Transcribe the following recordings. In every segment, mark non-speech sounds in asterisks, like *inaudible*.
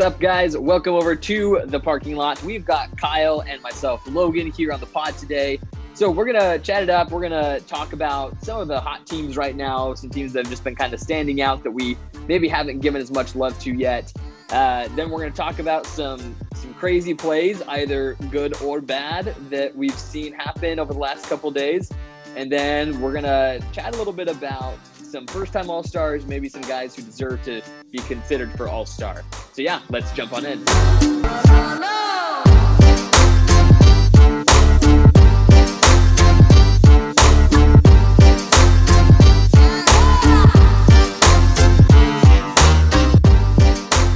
Up, guys? Welcome over to the parking lot. We've got Kyle and myself, Logan, here on the pod today. So we're gonna chat it up. We're gonna talk about some of the hot teams right now, some teams that have just been kind of standing out that we maybe haven't given as much love to yet. Uh, then we're gonna talk about some some crazy plays, either good or bad, that we've seen happen over the last couple days. And then we're gonna chat a little bit about some first time All Stars, maybe some guys who deserve to be considered for All Star. So, yeah, let's jump on in.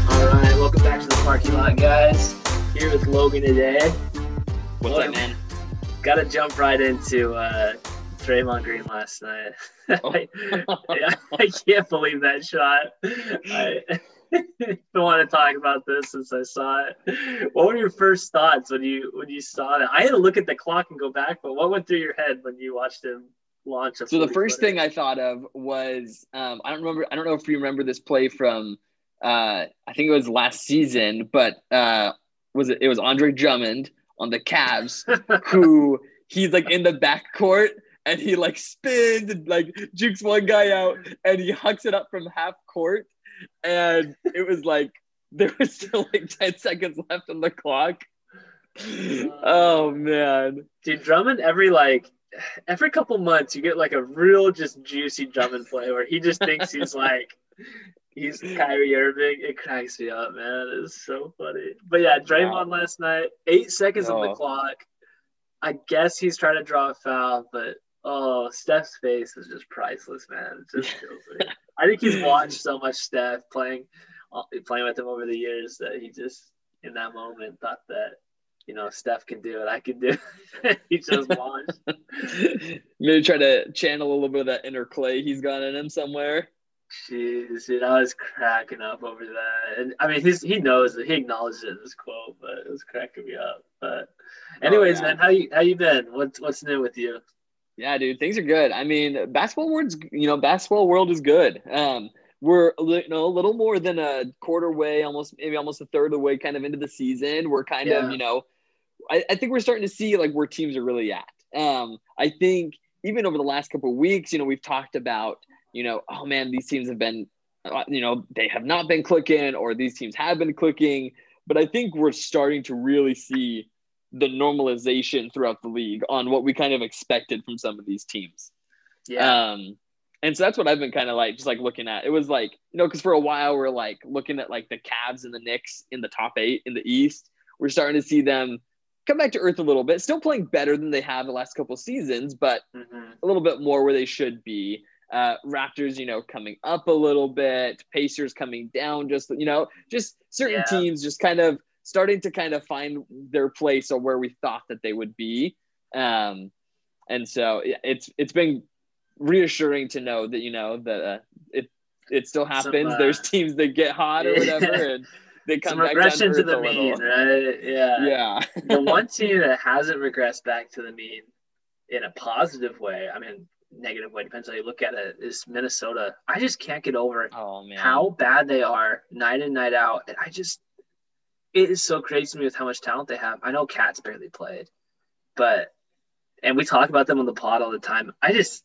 All right, welcome back to the parking lot, guys. Here with Logan today. What's Logan, up, man? Got to jump right into uh, Draymond Green last night. *laughs* I, I, I can't believe that shot. I don't want to talk about this since I saw it. What were your first thoughts when you when you saw it? I had to look at the clock and go back, but what went through your head when you watched him launch? A So the first footer? thing I thought of was um, I don't remember. I don't know if you remember this play from uh, I think it was last season, but uh, was it? It was Andre Drummond on the Cavs *laughs* who he's like in the back court and he like spins and like jukes one guy out and he hucks it up from half court and it was like *laughs* there was still like 10 seconds left on the clock. Uh, oh man. Dude, Drummond every like every couple months you get like a real just juicy Drummond play where he just thinks he's *laughs* like he's Kyrie Irving. It cracks me up, man. It's so funny. But yeah, Draymond last night, eight seconds on the Oh. clock. I guess he's trying to draw a foul, but oh, Steph's face is just priceless, man. It just kills me. *laughs* I think he's watched so much Steph playing uh, playing with him over the years that he just in that moment thought that you know Steph can do it, I can do it. *laughs* he just launched. *laughs* Maybe try to channel a little bit of that inner Klay he's got in him somewhere. Jeez, dude, I was cracking up over that. And I mean, he's he knows it. He acknowledged it in his quote, but it was cracking me up. But, anyways, Oh, yeah. man, how you how you been? What's what's new with you? Yeah, dude, things are good. I mean, basketball world's you know, basketball world is good. Um, we're a you know a little more than a quarter way, almost maybe almost a third of the way, kind of into the season. We're kind Yeah. of you know, I, I think we're starting to see like where teams are really at. Um, I think even over the last couple of weeks, you know, we've talked about you know, oh man, these teams have been, uh, you know, they have not been clicking, or these teams have been clicking. But I think we're starting to really see the normalization throughout the league on what we kind of expected from some of these teams. Yeah, Um, and so that's what I've been kind of like, just like looking at. It was like, you know, because for a while we're like looking at like the Cavs and the Knicks in the top eight in the East. We're starting to see them come back to earth a little bit, still playing better than they have the last couple seasons, but hmm a little bit more where they should be. Uh, Raptors, you know, coming up a little bit. Pacers coming down, just you know, just certain Yeah. teams just kind of starting to kind of find their place or where we thought that they would be. Um, and so it's it's been reassuring to know that you know that uh, it it still happens. uh, There's teams that get hot or *laughs* whatever, and they come some back regression down to, to the mean, right? Yeah, Yeah, the one *laughs* team that hasn't regressed back to the mean in a positive way, I mean, negative way depends how you look at it, is Minnesota. I just can't get over Oh man, how bad they are night in night out. And I just it is so crazy to me with how much talent they have. I know KAT's barely played, but and we talk about them on the pod all the time. I just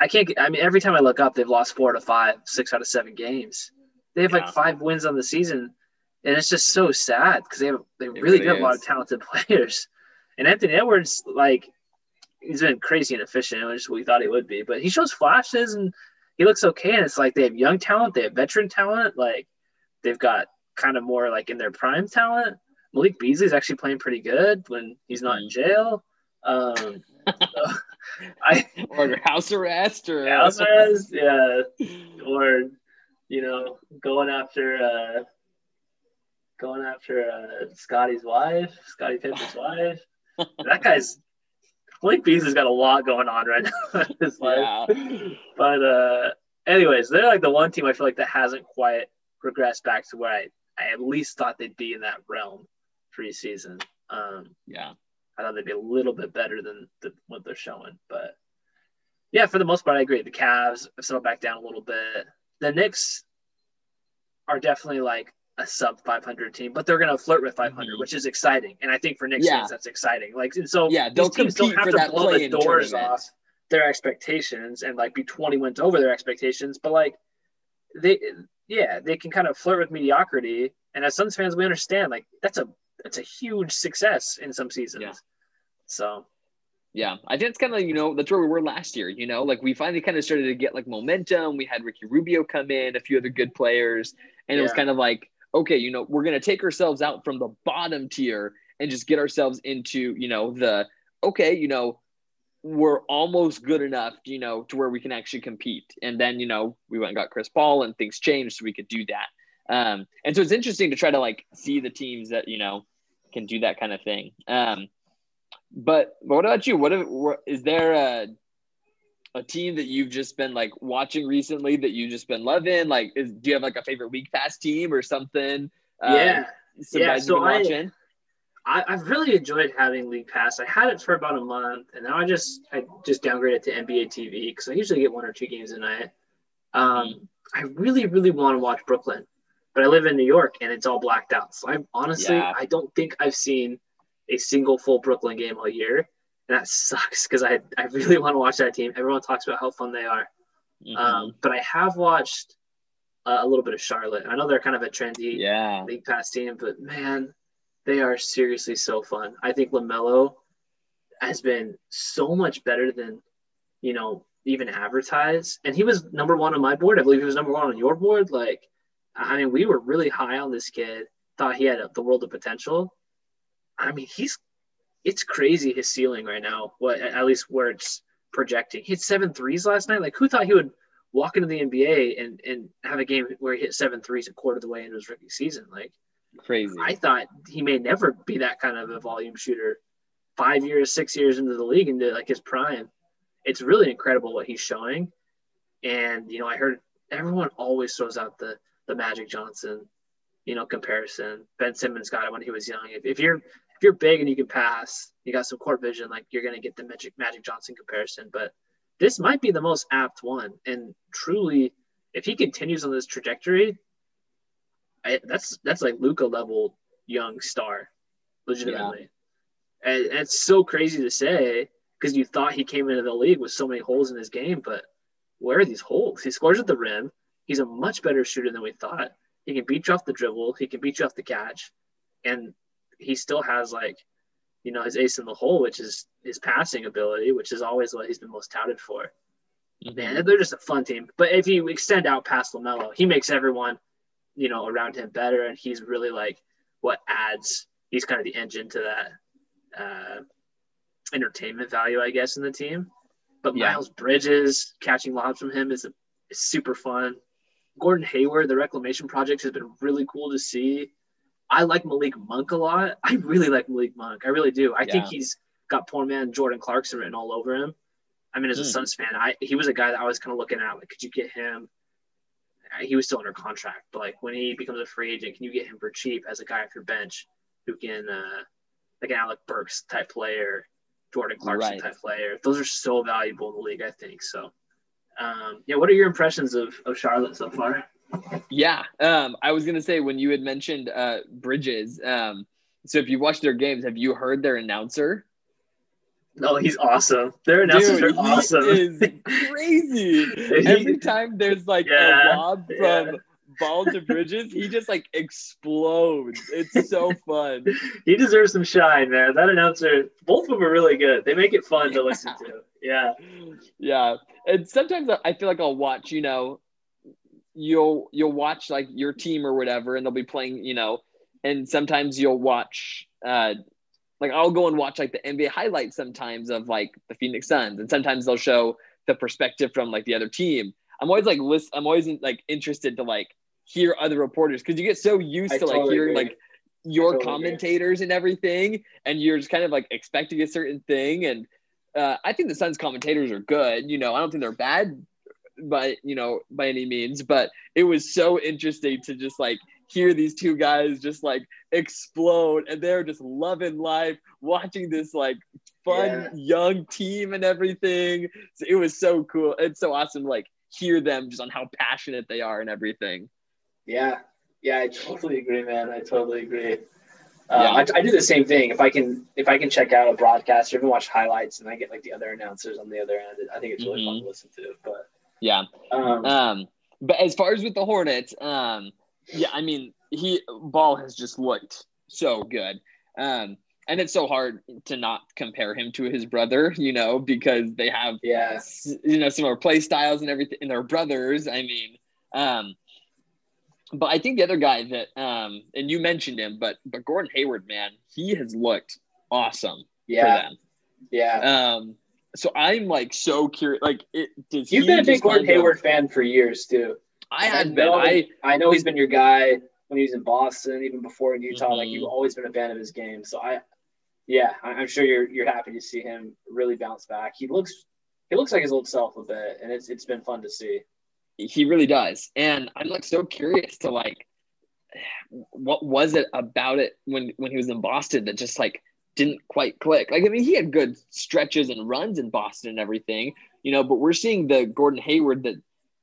I can't get I mean every time I look up they've lost four to five, six out of seven games. They have Yeah. like five wins on the season. And it's just so sad because they have they really, do have a lot of talented *laughs* players. And Anthony Edwards, like he's been crazy and efficient, which we thought he would be, but he shows flashes and he looks okay. And it's like they have young talent, they have veteran talent, like they've got kind of more like in their prime talent. Malik Beasley's actually playing pretty good when he's not in jail. Um, *laughs* so *laughs* I or house arrest or Alvarez, yeah, *laughs* or you know, going after uh, going after uh, Scotty's wife, Scottie Pippen's wife. That guy's Malik Beasley's got a lot going on right now in his life. Yeah. But uh, anyways, they're like the one team I feel like that hasn't quite regressed back to where I, I at least thought they'd be in that realm preseason. Um, Yeah. I thought they'd be a little bit better than the, what they're showing. But yeah, for the most part, I agree. The Cavs have settled back down a little bit. The Knicks are definitely like a sub 500 team, but they're going to flirt with 500, Mhm. which is exciting. And I think for Knicks Yeah. fans, that's exciting. Like, and so Yeah, these teams don't have to blow the doors tournament. off their expectations and like be 20 wins over their expectations, but like they, yeah, they can kind of flirt with mediocrity. And as Suns fans, we understand like that's a that's a huge success in some seasons. Yeah. So Yeah, I think it's kind of you know that's where we were last year. You know, like we finally kind of started to get like momentum. We had Ricky Rubio come in, a few other good players, and it was kind of like, okay, you know, we're gonna take ourselves out from the bottom tier and just get ourselves into you know the okay, you know, we're almost good enough, you know, to where we can actually compete. And then you know we went and got Chris Paul, and things changed, so we could do that. Um, and so it's interesting to try to like see the teams that you know can do that kind of thing. Um, but, but what about you? What, if- what is there a a team that you've just been like watching recently that you've just been loving? Like, is, do you have like a favorite league pass team or something? Um, yeah, some Yeah, so I- watching. I, I've really enjoyed having League Pass. I had it for about a month, and now I just I just downgraded to NBA TV because I usually get one or two games a night. Um, I really, really want to watch Brooklyn, but I live in New York and it's all blacked out. So I honestly, Yeah. I don't think I've seen a single full Brooklyn game all year, and that sucks because I I really *laughs* want to watch that team. Everyone talks about how fun they are, Mhm. um, but I have watched uh, a little bit of Charlotte. I know they're kind of a trendy yeah, league pass team, but man, they are seriously so fun. I think LaMelo has been so much better than you know even advertised, and he was number one on my board. I believe he was number one on your board. Like, I mean, we were really high on this kid. Thought he had the world of potential. I mean, he's it's crazy his ceiling right now. What at least where it's projecting. He hit seven threes last night. Like, who thought he would? Walk into the NBA and, and have a game where he hit seven threes a quarter of the way into his rookie season. Like, crazy. I thought he may never be that kind of a volume shooter. Five years, six years into the league, into like his prime, it's really incredible what he's showing. And you know, I heard everyone always throws out the the Magic Johnson, you know, comparison. Ben Simmons got it when he was young. If, if you're if you're big and you can pass, you got some court vision, like you're gonna get the Magic Magic Johnson comparison. But this might be the most apt one. And truly, if he continues on this trajectory, I, that's that's like Luka level young star, legitimately. And, and it's so crazy to say because you thought he came into the league with so many holes in his game, but where are these holes? He scores at the rim. He's a much better shooter than we thought. He can beat you off the dribble. He can beat you off the catch, and he still has like, you know, his ace in the hole, which is his passing ability, which is always what he's been most touted for. Mhm. Man, they're just a fun team. But if you extend out past LaMelo, he makes everyone, you know, around him better, and he's really like what adds. He's kind of the engine to that uh, entertainment value, I guess, in the team. But Yeah. Miles Bridges catching lobs from him is, a, is super fun. Gordon Hayward, the reclamation project has been really cool to see. I like Malik Monk a lot. *laughs* I really like Malik Monk. I really do. I think he's got poor man Jordan Clarkson written all over him. I mean, as a Hmm. Suns fan, I he was a guy that I was kind of looking at like, could you get him? He was still under contract, but like when he becomes a free agent, can you get him for cheap as a guy off your bench who can, uh, like an Alec Burks type player, Jordan Clarkson Right. type player? Those are so valuable in the league, I think. So, um, yeah. What are your impressions of of Charlotte so far? Yeah, um, I was gonna say when you had mentioned uh, Bridges. Um, so if you've watched their games, have you heard their announcer? No, he's awesome. Their announcers Dude, are awesome. is *laughs* crazy. Every time there's like Yeah, a lob from yeah. ball to Bridges, he just like explodes. It's so *laughs* fun. he deserves some shine, man. That announcer, both of them are really good. They make it fun to listen to. Yeah. yeah and sometimes I- i feel like i'll watch you know you'll you'll watch like your team or whatever and they'll be playing you know and sometimes you'll watch uh like i'll go and watch like the nba highlights sometimes of like the phoenix suns and sometimes they'll show the perspective from like the other team i'm always like list i'm always like interested to like hear other reporters because you get so used I to like totally hearing agree. like your totally agree. commentators and everything and you're just kind of like expecting a certain thing and uh, I think the Suns commentators are good. You know, I don't think they're bad by you know by any means, but it was so interesting to just like hear these two guys just like explode and they're just loving life, watching this like fun Yeah. young team and everything. So it was so cool. It's so awesome to like hear them just on how passionate they are and everything. Yeah. Yeah, I totally agree, man. I totally agree. Uh, Yeah. I, I do the same thing. If I can, if I can check out a broadcast or even watch highlights, and I get like the other announcers on the other end, I think it's really fun Mhm. to listen to. But Yeah. um, Um, but as far as with the Hornets, um, yeah, I mean, he Ball has just looked so good. Um, and it's so hard to not compare him to his brother, you know, because they have yes, you know similar play styles and everything and they're brothers i mean um but i think the other guy that um and you mentioned him but but gordon hayward man he has looked awesome yeah, for them yeah. um so i'm like so curious like it does You've been a big Gordon Hayward fan for years too. I have been know, i I know he's been your guy when he was in Boston, even before in Utah. Like Mhm. you've always been a fan of his game. So I, yeah, I'm sure you're you're happy to see him really bounce back. He looks he looks like his old self a bit, and it's it's been fun to see. he really does and i'm like so curious to like what was it about it when when he was in boston that just like didn't quite click like i mean he had good stretches and runs in boston and everything you know but we're seeing the gordon hayward that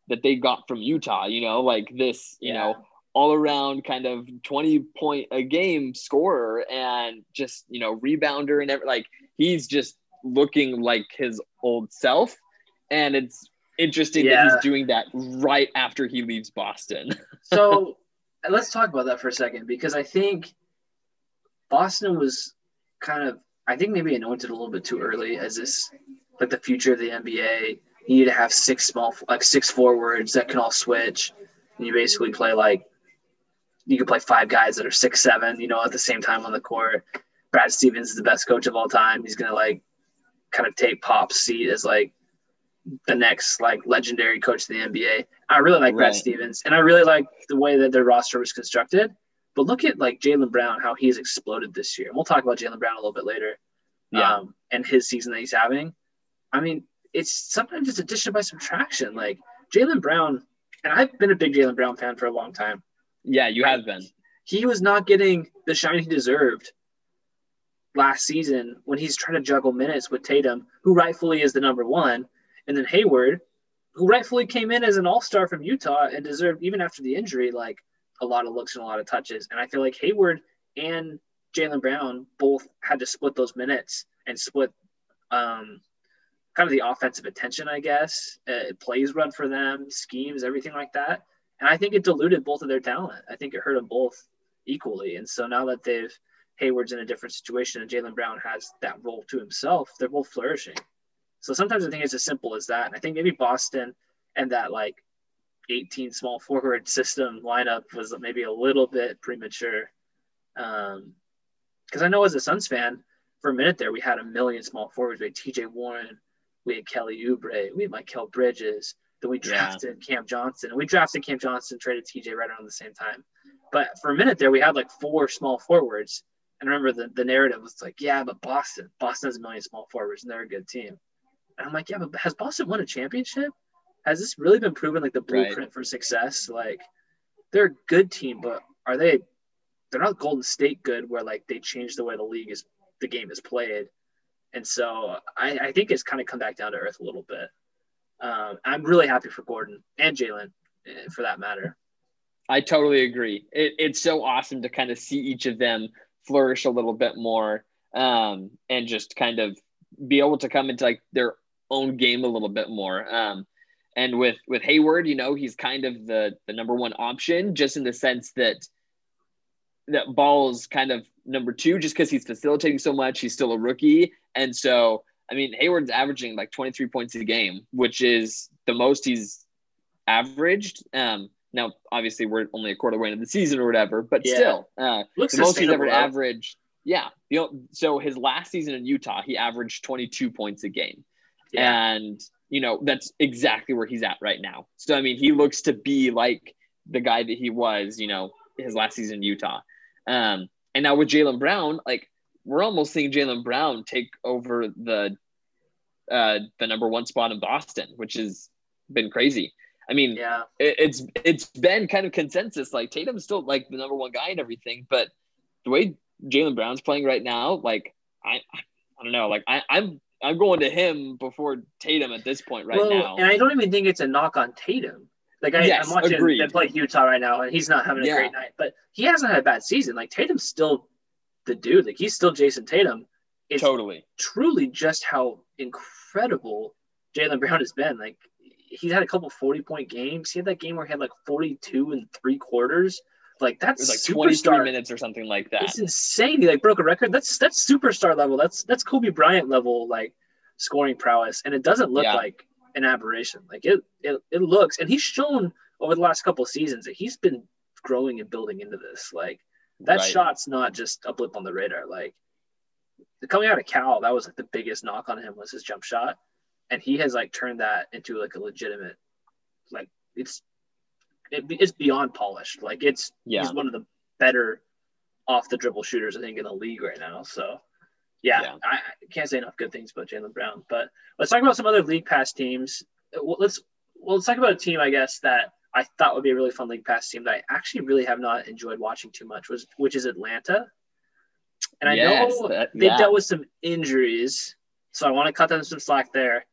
that they got from utah you know like this you Yeah. know all around kind of 20 point a game scorer and just you know rebounder and every, like he's just looking like his old self and it's interesting that he's doing that right after he leaves Boston. *laughs* So let's talk about that for a second because I think Boston was kind of I think maybe anointed a little bit too early as this like the future of the NBA. You need to have six small like six forwards that can all switch. And you basically play like you can play five guys that are six seven, you know, at the same time on the court. Brad Stevens is the best coach of all time. He's gonna like kind of take Pop's seat as like the next like legendary coach of the NBA. I really like Brad Stevens, and I really like the way that their roster was constructed. But look at like Jaylen Brown, how he's exploded this year. And we'll talk about Jaylen Brown a little bit later. Yeah. Um, and his season that he's having. I mean, it's sometimes it's addition by subtraction. Like Jaylen Brown, and I've been a big Jaylen Brown fan for a long time. yeah, you have been. He was not getting the shine he deserved last season when he's trying to juggle minutes with Tatum, who rightfully is the number one, and then Hayward, who rightfully came in as an all star from Utah and deserved, even after the injury, like a lot of looks and a lot of touches. And I feel like Hayward and Jaylen Brown both had to split those minutes and split um, kind of the offensive attention, I guess. Uh, plays run for them, schemes, everything like that. And I think it diluted both of their talent. I think it hurt them both equally. And so now that they've Hayward's in a different situation and Jaylen Brown has that role to himself, they're both flourishing. So sometimes I think it's as simple as that. And I think maybe Boston and that like 18 small forward system lineup was maybe a little bit premature. Um, because I know as a Suns fan, for a minute there, we had a million small forwards. We had TJ Warren, we had Kelly Oubre, we had Mikal Bridges. Then we Yeah. drafted Cam Johnson, and we drafted Cam Johnson, traded TJ right around the same time. But for a minute there, we had like four small forwards. And remember, the, the narrative was like, yeah, but Boston, Boston has a million small forwards, and they're a good team. And I'm like, yeah, but has Boston won a championship? Has this really been proven like the Right. blueprint for success? Like, they're a good team, but are they? They're not Golden State good, where like they changed the way the league is, the game is played. And so I, I think it's kind of come back down to earth a little bit. Um, I'm really happy for Gordon and Jaylen, eh, for that matter. I totally agree. It, it's so awesome to kind of see each of them flourish a little bit more um, and just kind of be able to come into like their own game a little bit more. Um, and with with Hayward, you know, he's kind of the the number one option, just in the sense that that Ball's kind of number two, just because he's facilitating so much. He's still a rookie, and so I mean, Hayward's averaging like 23 points a game, which is the most he's averaged. Um, now, obviously, we're only a quarter way into the season or whatever, but Yeah. still, uh, Looks the most he's ever averaged. Yeah. You know, so his last season in Utah, he averaged 22 points a game. Yeah. And, you know, that's exactly where he's at right now. So, I mean, he looks to be like the guy that he was, you know, his last season in Utah. Um, and now with Jaylen Brown, like, we're almost seeing Jaylen Brown take over the uh, the number one spot in Boston, which has been crazy. I mean, Yeah. it, it's it's been kind of consensus. Like Tatum's still like the number one guy and everything, but the way Jaylen Brown's playing right now, like I I don't know, like I, I'm I'm going to him before Tatum at this point right well, now. and I don't even think it's a knock on Tatum. Like I, Yes, I'm watching agreed. them play Utah right now, and he's not having a Yeah. great night. But he hasn't had a bad season. Like Tatum's still the dude. Like he's still Jayson Tatum. It's totally. truly just how incredible Jaylen Brown has been. Like he's had a couple 40 point games. He had that game where he had like 42 and three quarters. Like that's like 23 minutes or something like that. It's insane. He like broke a record. That's that's superstar level. That's that's Kobe Bryant level like scoring prowess. And it doesn't look Yeah. like an aberration. Like it, it it looks and he's shown over the last couple seasons that he's been growing and building into this. Like that Right. shot's not just a blip on the radar. Like coming out of Cal, that was like the biggest knock on him was his jump shot. And he has like turned that into like a legitimate like it's it, it's beyond polished. Like it's Yeah. he's one of the better off the dribble shooters I think in the league right now. So yeah, Yeah. I, I can't say enough good things about Jaylen Brown. But let's talk about some other league pass teams. Let's well let's talk about a team I guess that I thought would be a really fun league pass team that I actually really have not enjoyed watching too much was which is Atlanta. And I Yes, know that- they yeah. dealt with some injuries, so I want to cut them some slack there.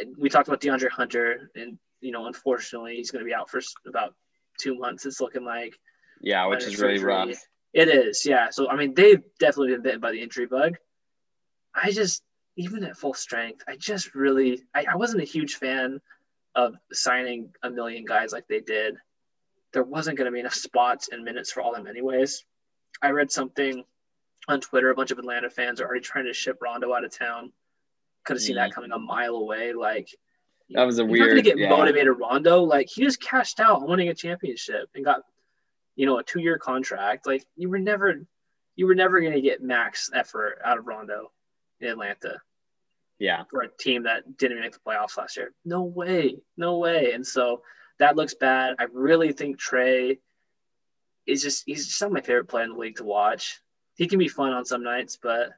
And we talked about DeAndre Hunter, and you know, unfortunately, he's going to be out for about two months. It's looking like Yeah, which is really rough. It is, yeah. So I mean, they've definitely been bitten by the injury bug. I just, even at full strength, I just really, I, I wasn't a huge fan of signing a million guys like they did. There wasn't going to be enough spots and minutes for all of them, anyways. I read something on Twitter. A bunch of Atlanta fans are already trying to ship Rondo out of town. Could have seen that coming a mile away. Like Mm. That was a weird. you're not gonna get yeah. motivated Rondo. Like he just cashed out on winning a championship and got, you know, a two year contract. Like you were never, you were never gonna get max effort out of Rondo in Atlanta Yeah. for a team that didn't even make the playoffs last year. No way, no way. And so that looks bad. I really think Trey is just he's just not my favorite player in the league to watch. He can be fun on some nights, but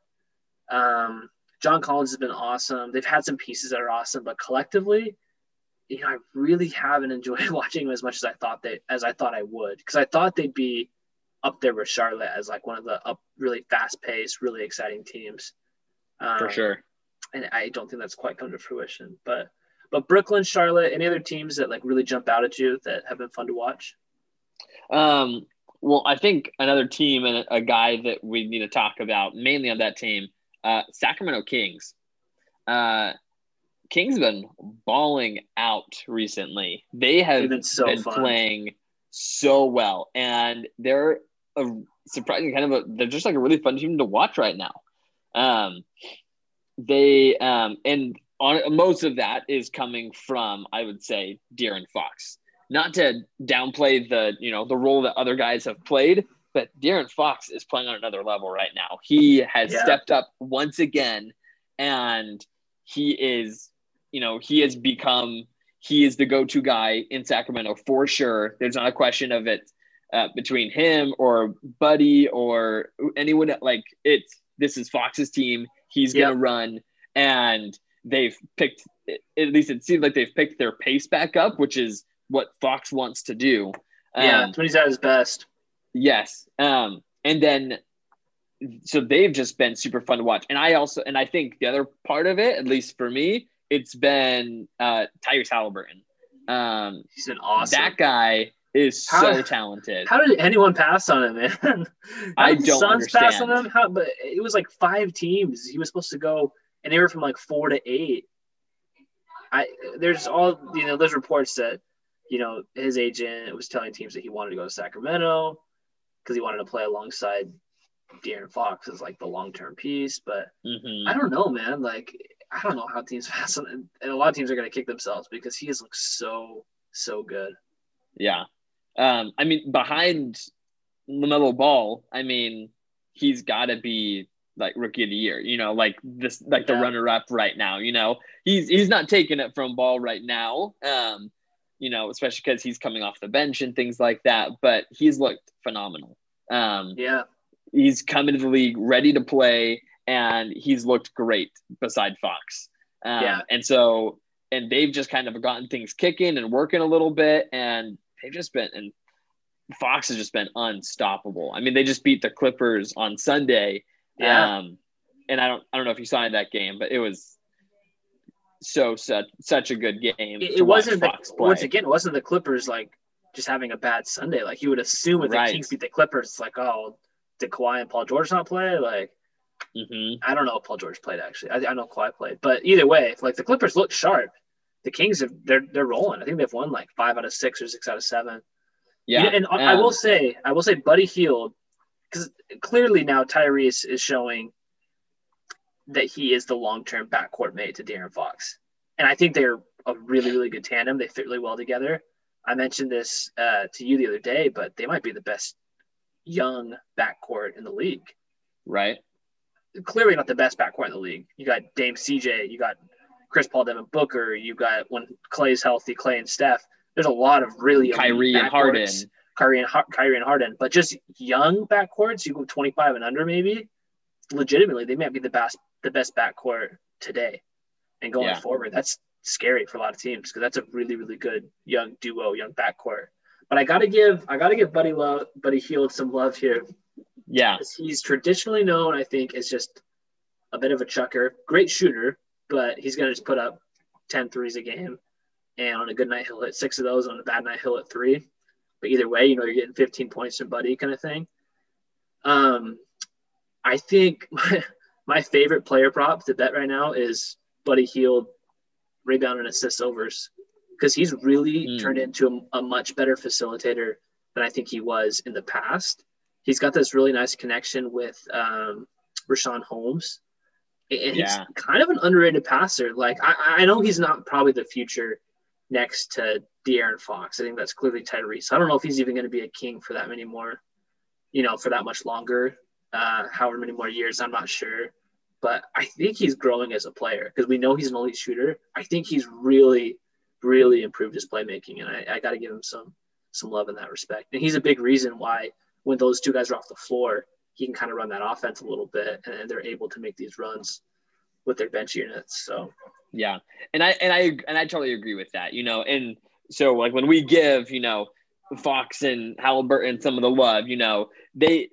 um, John Collins has been awesome. They've had some pieces that are awesome, but collectively, you know, I really haven't enjoyed *laughs* watching them as much as I thought they as I thought I would because I thought they'd be up there with Charlotte as like one of the up really fast paced, really exciting teams. Um, For sure. And I don't think that's quite come to fruition. But but Brooklyn, Charlotte, any other teams that like really jump out at you that have been fun to watch? Um, well, I think another team and a guy that we need to talk about mainly on that team, uh, Sacramento Kings. Uh, Kings have been balling out recently. They have been so been playing so well, and they're a surprising kind of a. They're just like a really fun team to watch right now. Um, they um, and on most of that is coming from I would say De'Aaron Fox. Not to downplay the you know the role that other guys have played, but De'Aaron Fox is playing on another level right now. He has Yeah. stepped up once again, and he is you know he has become he is the go-to guy in Sacramento for sure. There's not a question of it uh, between him or Buddy or anyone like it's this is Fox's team. He's gonna run, and they've picked at least it seems like they've picked their pace back up, which is what Fox wants to do. yeah, Um, when he's at his best. Yes. Um, and then so they've just been super fun to watch. And I also and I think the other part of it, at least for me, it's been uh Tyrese Halliburton. Um He's been awesome. that guy is How- so talented. How did anyone pass on him, man? *laughs* I don't Suns pass on understand. him? How, but it was like five teams. He was supposed to go anywhere from like four to eight. I there's all you know. There's reports that you know his agent was telling teams that he wanted to go to Sacramento because he wanted to play alongside De'Aaron Fox as like the long term piece. But Mhm. I don't know, man. Like I don't know how teams *laughs* pass on, and a lot of teams are going to kick themselves because he has looked so so good. Yeah. Um, I mean, behind LaMelo Ball, I mean, he's got to be like rookie of the year, you know, like this, like the runner up right now, you know, he's, he's not taking it from Ball right now. Um, you know, especially because he's coming off the bench and things like that, but he's looked phenomenal. Um, Yeah, he's come into the league ready to play and he's looked great beside Fox. Um, Yeah. And so, and they've just kind of gotten things kicking and working a little bit and they've just been, and Fox has just been unstoppable. I mean, they just beat the Clippers on Sunday. Yeah. Um, and I don't, I don't know if you saw that game, but it was so such such a good game. It, it wasn't the, once again, it wasn't the Clippers like just having a bad Sunday. Like you would assume if right. the Kings beat the Clippers, it's like, oh, did Kawhi and Paul George not play? Like, mm-hmm. I don't know if Paul George played actually. I, I know Kawhi played, but either way, like the Clippers look sharp. The Kings have they're they're rolling. I think they've won like five out of six or six out of seven. Yeah, and um, I will say, I will say, Buddy Hield, because clearly now Tyrese is showing that he is the long-term backcourt mate to De'Aaron Fox, and I think they're a really, really good tandem. They fit really well together. I mentioned this uh, to you the other day, but they might be the best young backcourt in the league. Right. Clearly not the best backcourt in the league. You got Dame CJ, you got Chris Paul, Devin Booker, you got when Klay's healthy, Clay and Steph. There's a lot of really Kyrie and Harden. Kyrie and, Kyrie and Harden, but just young backcourts, you go 25 and under maybe. Legitimately, they might be the best the best backcourt today, and going yeah. forward, that's scary for a lot of teams because that's a really really good young duo, young backcourt. But I gotta give I gotta give Buddy Love Buddy Hield some love here. Yeah, he's traditionally known, I think, as just a bit of a chucker, great shooter, but he's gonna just put up 10 threes a game. And on a good night, he'll hit six of those. On a bad night, he'll hit three. But either way, you know, you're getting 15 points from Buddy kind of thing. Um, I think *laughs* my, my favorite player prop to bet right now is Buddy Hield rebound and assist overs because he's really mm. turned into a, a, much better facilitator than I think he was in the past. He's got this really nice connection with um, Richaun Holmes. And yeah. he's kind of an underrated passer. Like I, I know he's not probably the future next to De'Aaron Fox. I think that's clearly Tyrese. I don't know if he's even going to be a king for that many more, you know, for that much longer, uh, however many more years. I'm not sure but I think he's growing as a player because we know he's an elite shooter. I think he's really, really improved his playmaking, and I, I got to give him some some love in that respect. And he's a big reason why when those two guys are off the floor, he can kind of run that offense a little bit, and they're able to make these runs with their bench units. So yeah, and I and I and I totally agree with that. You know, and so like when we give, you know, Fox and Halliburton some of the love, you know, they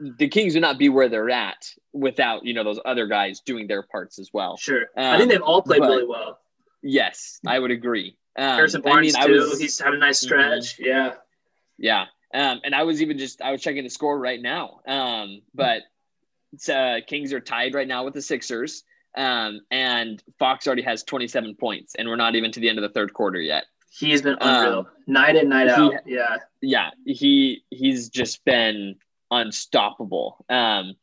the Kings would not be where they're at without you know those other guys doing their parts as well. Sure, um, I think they've all played really well. Yes, I would agree. Um, Harrison Barnes I mean, too. Was, He's had a nice mhm. stretch. Mm-hmm. Yeah, yeah. Um, and I was even just I was checking the score right now. Um, but uh, Kings are tied right now with the Sixers. Um, and Fox already has 27 points, and we're not even to the end of the third quarter yet. He's been unreal, um, night in, night out. yeah, yeah. He he's just been unstoppable. Um,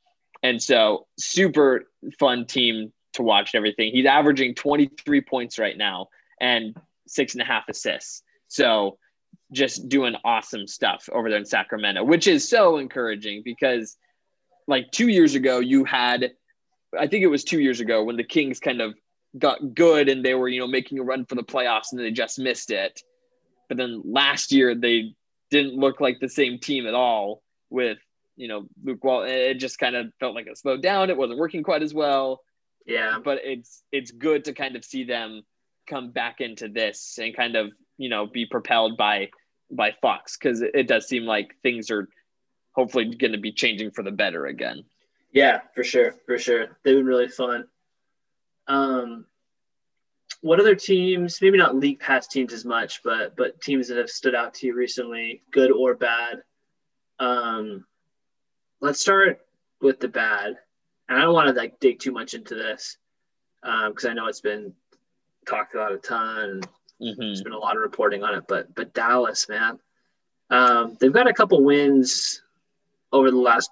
and so super fun team to watch and everything. He's averaging 23 points right now and six and a half assists. So just doing awesome stuff over there in Sacramento, which is so encouraging because like two years ago, you had, I think it was two years ago when the Kings kind of got good and they were, you know, making a run for the playoffs and they just missed it. But then last year, they didn't look like the same team at all with you know, Luke Wall, it just kind of felt like it slowed down. It wasn't working quite as well. Yeah. But it's it's good to kind of see them come back into this and kind of, you know, be propelled by by Fox because it, does seem like things are hopefully going to be changing for the better again. Yeah, for sure, for sure. They've been really fun. Um, what other teams? Maybe not league pass teams as much, but but teams that have stood out to you recently, good or bad. Um, let's start with the bad. And I don't want to like dig too much into this because um, I know it's been talked about a ton. Mm-hmm. There's been a lot of reporting on it, but but Dallas, man, um, they've got a couple wins over the last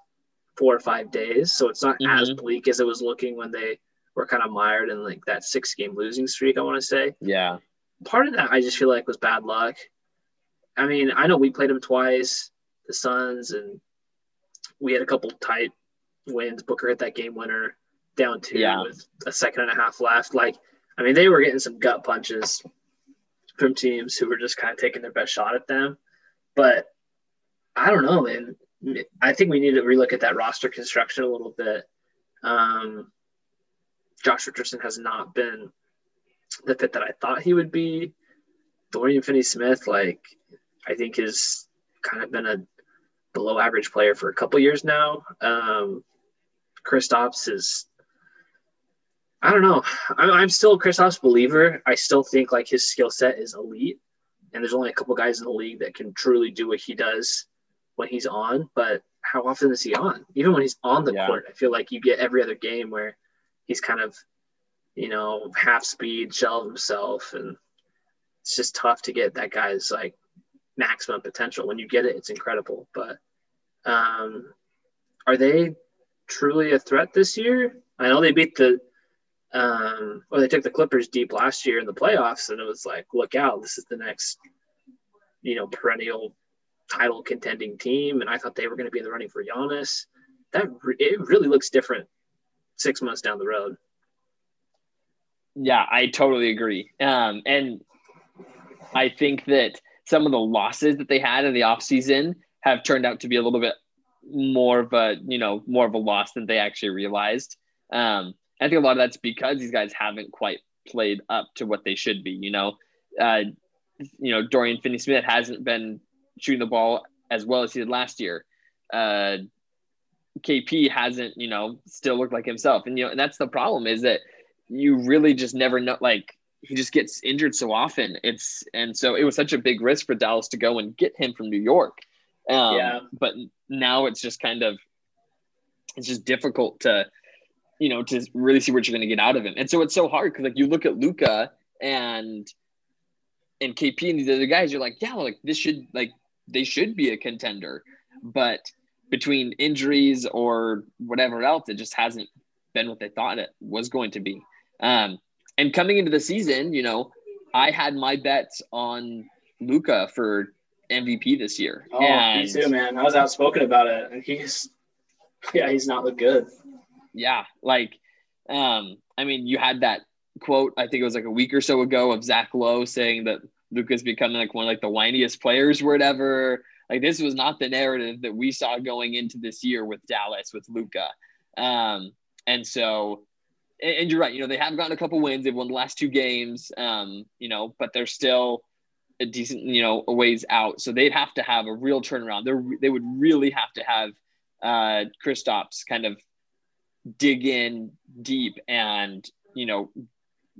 four or five days, so it's not mm-hmm. as bleak as it was looking when they were kind of mired in like that six game losing streak. I want to say, yeah. Part of that I just feel like was bad luck. I mean, I know we played them twice, the Suns, and we had a couple tight wins. Booker hit that game winner down two yeah. with a second and a half left. Like, I mean, they were getting some gut punches from teams who were just kind of taking their best shot at them. But I don't know, man. I think we need to relook at that roster construction a little bit. Um, Josh Richardson has not been the fit that I thought he would be. Dorian Finney Smith, like, I think has kind of been a below average player for a couple years now. Um, Kristaps is, I don't know. I'm, I'm still a Kristaps believer. I still think like his skill set is elite, and there's only a couple guys in the league that can truly do what he does when he's on. But how often is he on? Even when he's on the yeah. court, I feel like you get every other game where he's kind of, you know, half speed, shell of himself, and it's just tough to get that guy's like maximum potential. When you get it, it's incredible. But um, are they truly a threat this year? I know they beat the um, or they took the Clippers deep last year in the playoffs, and it was like, look out, this is the next, you know, perennial title contending team. And I thought they were going to be in the running for Giannis. That it really looks different six months down the road. Yeah, I totally agree. Um, and I think that some of the losses that they had in the offseason have turned out to be a little bit more of a, you know, more of a loss than they actually realized. Um, I think a lot of that's because these guys haven't quite played up to what they should be. You know, uh, you know Dorian Finney-Smith hasn't been shooting the ball as well as he did last year. Uh, KP hasn't, you know, still looked like himself, and you know, and that's the problem is that you really just never know. Like he just gets injured so often. It's and so it was such a big risk for Dallas to go and get him from New York. Um, yeah. But now it's just kind of it's just difficult to you know, to really see what you're going to get out of him. And so it's so hard because like you look at Luka and and KP and these other guys, you're like, yeah, like this should like they should be a contender, but between injuries or whatever else, it just hasn't been what they thought it was going to be. Um, and coming into the season, you know, I had my bets on Luka for MVP this year. Oh, and, me too, man. I was outspoken about it, and he's *laughs* yeah, he's not looked good yeah, like, um, I mean, you had that quote, I think it was like a week or so ago of Zach Lowe saying that Luka's becoming like one of like the whiniest players or whatever. Like this was not the narrative that we saw going into this year with Dallas with Luca. Um, and so, and, you're right. You know, they have gotten a couple wins. They've won the last two games. Um, you know, but they're still a decent, you know, a ways out. So they'd have to have a real turnaround. They they would really have to have uh, Kristaps kind of dig in deep and you know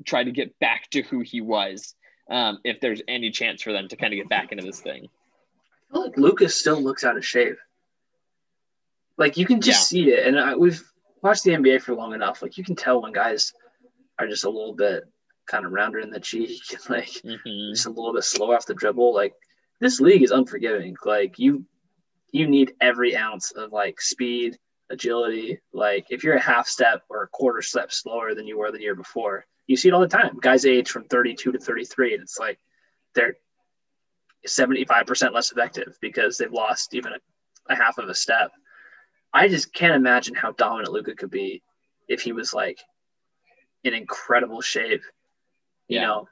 try to get back to who he was um, if there's any chance for them to kind of get back into this thing. I feel like Luka's still looks out of shape. Like you can just yeah. see it, and I, we've watched the NBA for long enough. Like you can tell when guys are just a little bit kind of rounder in the cheek, *laughs* like mm-hmm. just a little bit slow off the dribble. Like this league is unforgiving. Like you, you need every ounce of like speed agility. Like if you're a half step or a quarter step slower than you were the year before, you see it all the time. Guys age from 32 to 33, and it's like they're 75% less effective because they've lost even a, a half of a step. I just can't imagine how dominant Luka could be if he was like in incredible shape. You yeah. know,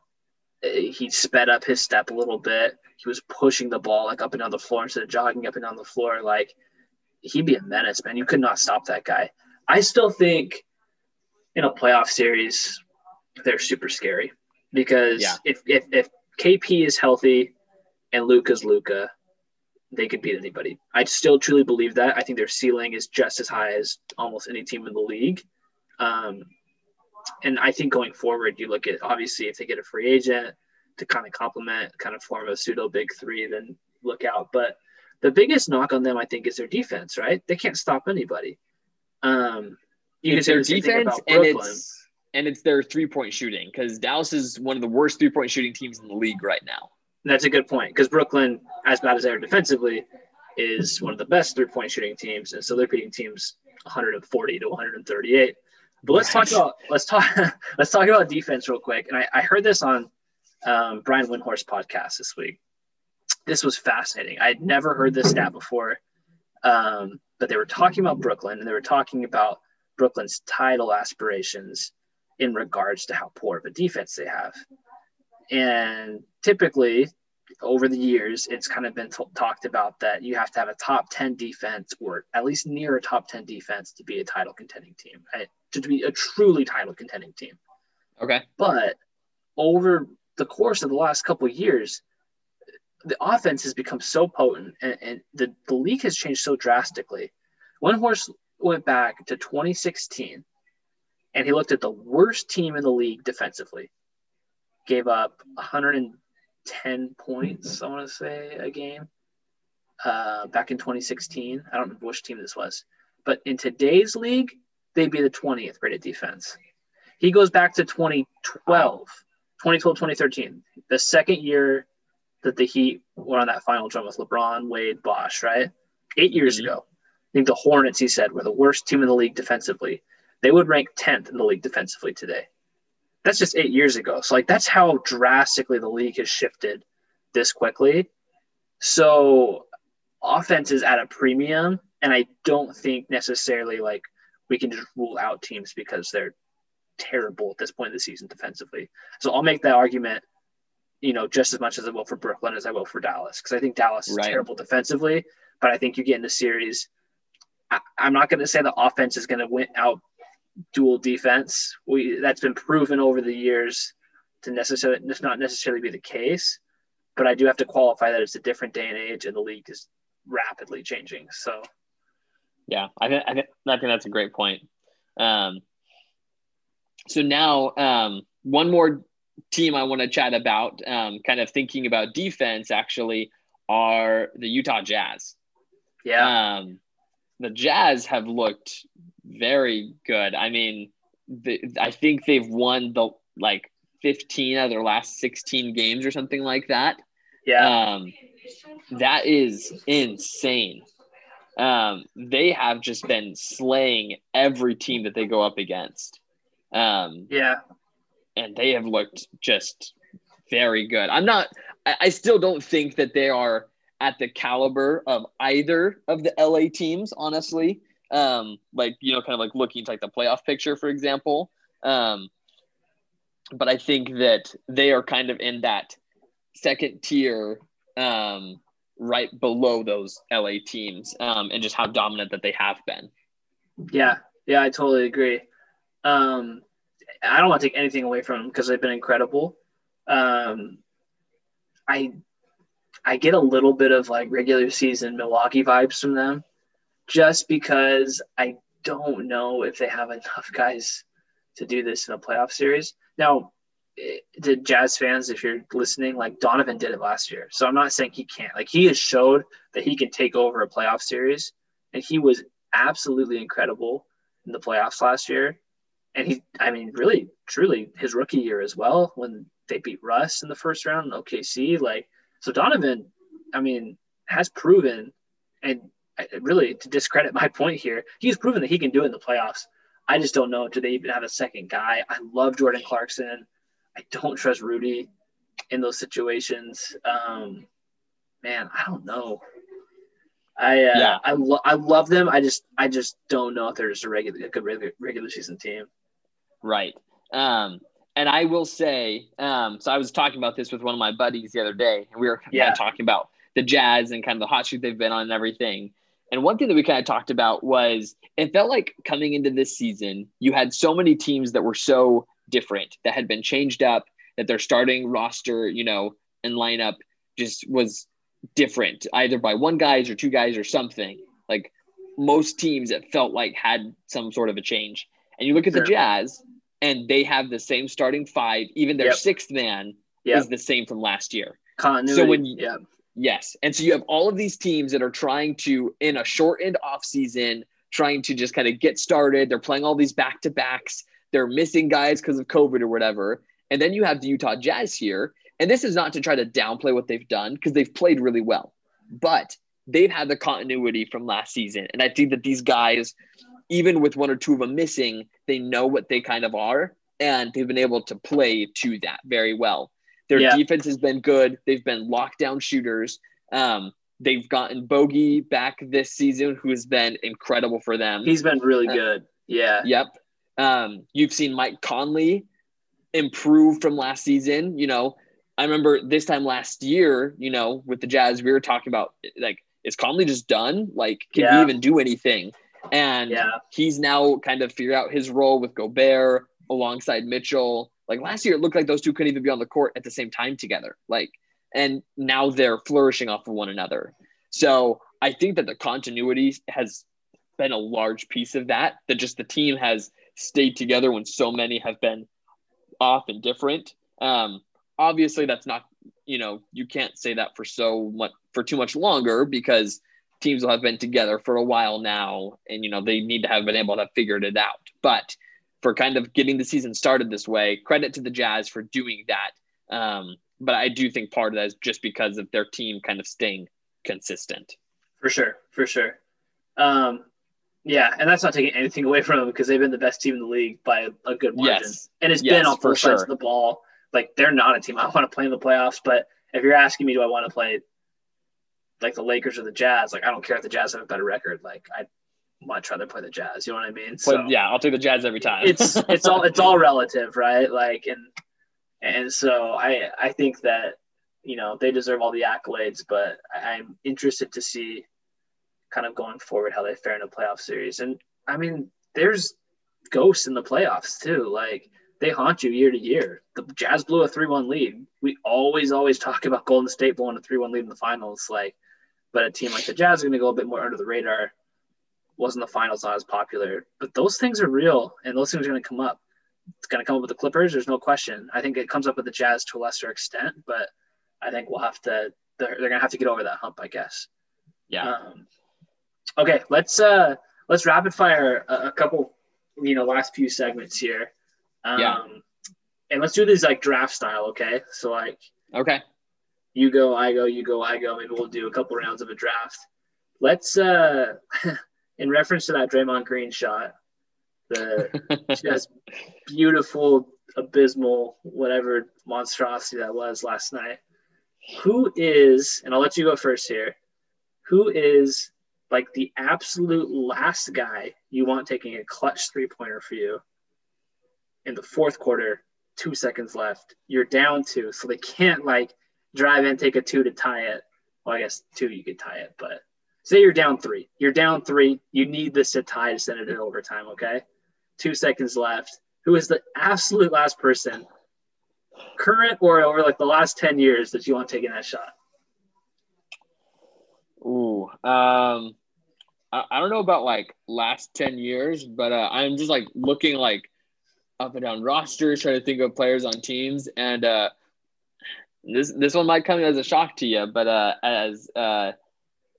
he sped up his step a little bit. He was pushing the ball like up and down the floor instead of jogging up and down the floor. Like he'd be a menace, man. You could not stop that guy. I still think in a playoff series, they're super scary because yeah. if, if if KP is healthy and Luka's Luka, they could beat anybody. I still truly believe that. I think their ceiling is just as high as almost any team in the league. Um, and I think going forward, you look at obviously if they get a free agent to kind of complement, kind of form a pseudo big three, then look out. But the biggest knock on them, I think, is their defense. Right? They can't stop anybody. Um, you it's their defense and it's and it's their three point shooting because Dallas is one of the worst three point shooting teams in the league right now. That's a good point because Brooklyn, as bad as they are defensively, is one of the best three point shooting teams, and so they're beating teams 140 to 138. But let's talk about let's talk *laughs* let's talk about defense real quick. And I, I heard this on um, Brian Windhorst podcast this week, this was fascinating. I had never heard this stat before, um, but they were talking about Brooklyn and they were talking about Brooklyn's title aspirations in regards to how poor of a defense they have. And typically, over the years, it's kind of been t- talked about that you have to have a top 10 defense or at least near a top 10 defense to be a title contending team, right? to be a truly title contending team. Okay. But over the course of the last couple years, the offense has become so potent and, and the, the league has changed so drastically. Windhorst went back to 2016 and he looked at the worst team in the league defensively. Gave up 110 points, I want to say, a game uh, back in 2016. I don't remember which team this was. But in today's league, they'd be the 20th rated defense. He goes back to 2012, 2012, 2013, the second year that the Heat were on that final run with LeBron, Wade, Bosh, right? Eight years mm-hmm. ago. I think the Hornets, he said, were the worst team in the league defensively. They would rank 10th in the league defensively today. That's just eight years ago. So, like, that's how drastically the league has shifted this quickly. So, offense is at a premium. And I don't think necessarily like we can just rule out teams because they're terrible at this point in the season defensively. So I'll make that argument, you know, just as much as I will for Brooklyn as I will for Dallas because I think Dallas is right. terrible defensively, but I think you get in the series. I, am not going to say the offense is going to win out dual defense. We that's been proven over the years to necessarily not necessarily be the case, but I do have to qualify that it's a different day and age, and the league is rapidly changing. So, yeah, I think I think, I think that's a great point. Um, so now, um, one more team I want to chat about, um, kind of thinking about defense, actually, are the Utah Jazz. Yeah. Um, the Jazz have looked very good. I mean, the, I think they've won the like 15 of their last 16 games or something like that. Yeah. Um, that is insane. Um, they have just been slaying every team that they go up against. Um, yeah. And they have looked just very good. I'm not, I, I still don't think that they are at the caliber of either of the LA teams, honestly. Um, like, you know, kind of like looking to like the playoff picture, for example. Um, but I think that they are kind of in that second tier um, right below those LA teams um, and just how dominant that they have been. Yeah, yeah, I totally agree. Um, I don't want to take anything away from them because they've been incredible. Um, I I get a little bit of like regular season Milwaukee vibes from them, just because I don't know if they have enough guys to do this in a playoff series. Now, the Jazz fans, if you're listening, like Donovan did it last year. So I'm not saying he can't. Like he has showed that he can take over a playoff series, and he was absolutely incredible in the playoffs last year. And he, I mean, really, truly, his rookie year as well when they beat Russ in the first round in OKC. Like, so Donovan, I mean, has proven, and really to discredit *laughs* my point here, he's proven that he can do it in the playoffs. I just don't know. Do they even have a second guy? I love Jordan Clarkson. I don't trust Rudy in those situations. Um, man, I don't know. I uh, yeah. I, lo- I love them. I just I just don't know if they're just a regular a good regular, regular season team. Right. Um, and I will say, um, so I was talking about this with one of my buddies the other day, and we were yeah. kind of talking about the Jazz and kind of the hot streak they've been on and everything. And one thing that we kind of talked about was it felt like coming into this season, you had so many teams that were so different that had been changed up that their starting roster you know and lineup just was different either by one guys or two guys or something like most teams it felt like had some sort of a change and you look at sure. the jazz and they have the same starting five even their yep. sixth man yep. is the same from last year Continuity. so when yeah yes and so you have all of these teams that are trying to in a shortened off season trying to just kind of get started they're playing all these back to backs they're missing guys because of COVID or whatever. And then you have the Utah Jazz here. And this is not to try to downplay what they've done because they've played really well, but they've had the continuity from last season. And I think that these guys, even with one or two of them missing, they know what they kind of are and they've been able to play to that very well. Their yeah. defense has been good. They've been lockdown shooters. Um, they've gotten Bogey back this season, who has been incredible for them. He's been really uh, good. Yeah. Yep. Um, you've seen Mike Conley improve from last season. You know, I remember this time last year, you know, with the Jazz, we were talking about like, is Conley just done? Like, can yeah. he even do anything? And yeah. he's now kind of figured out his role with Gobert alongside Mitchell. Like last year, it looked like those two couldn't even be on the court at the same time together. Like, and now they're flourishing off of one another. So I think that the continuity has been a large piece of that. That just the team has stayed together when so many have been off and different. Um, obviously, that's not you know you can't say that for so much for too much longer because teams will have been together for a while now, and you know they need to have been able to have figured it out. But for kind of getting the season started this way, credit to the Jazz for doing that. Um, but I do think part of that is just because of their team kind of staying consistent. For sure, for sure. Um, yeah, and that's not taking anything away from them because they've been the best team in the league by a, a good margin. Yes. And it's yes, been on both sides sure. of the ball. Like they're not a team I want to play in the playoffs, but if you're asking me, do I want to play like the Lakers or the Jazz? Like I don't care if the Jazz have a better record. Like I much rather play the Jazz. You know what I mean? So but yeah, I'll take the Jazz every time. it's *laughs* it's all it's all relative, right? Like and and so I I think that you know they deserve all the accolades, but I'm interested to see kind of going forward how they fare in a playoff series. And I mean, there's ghosts in the playoffs too. Like they haunt you year to year. The Jazz blew a 3 1 lead. We always, always talk about Golden State blowing a 3 1 lead in the finals. Like, but a team like the Jazz is going to go a bit more under the radar. Wasn't the finals not as popular, but those things are real and those things are going to come up. It's going to come up with the Clippers. There's no question. I think it comes up with the Jazz to a lesser extent, but I think we'll have to, they're, they're going to have to get over that hump, I guess. Yeah. Um, Okay, let's uh let's rapid fire a, a couple, you know, last few segments here. Um, yeah. And let's do this like draft style, okay? So like, okay, you go, I go, you go, I go. Maybe we'll do a couple rounds of a draft. Let's uh, *laughs* in reference to that Draymond Green shot, the *laughs* just beautiful, abysmal, whatever monstrosity that was last night. Who is, and I'll let you go first here. Who is like the absolute last guy you want taking a clutch three pointer for you in the fourth quarter, two seconds left. You're down two, so they can't like drive in, take a two to tie it. Well, I guess two you could tie it, but say you're down three. You're down three. You need this to tie to send it in overtime, okay? Two seconds left. Who is the absolute last person, current or over like the last 10 years, that you want taking that shot? Ooh, um, I, don't know about like last 10 years, but uh, I'm just like looking like up and down rosters, trying to think of players on teams. And uh, this, this one might come as a shock to you, but uh, as uh,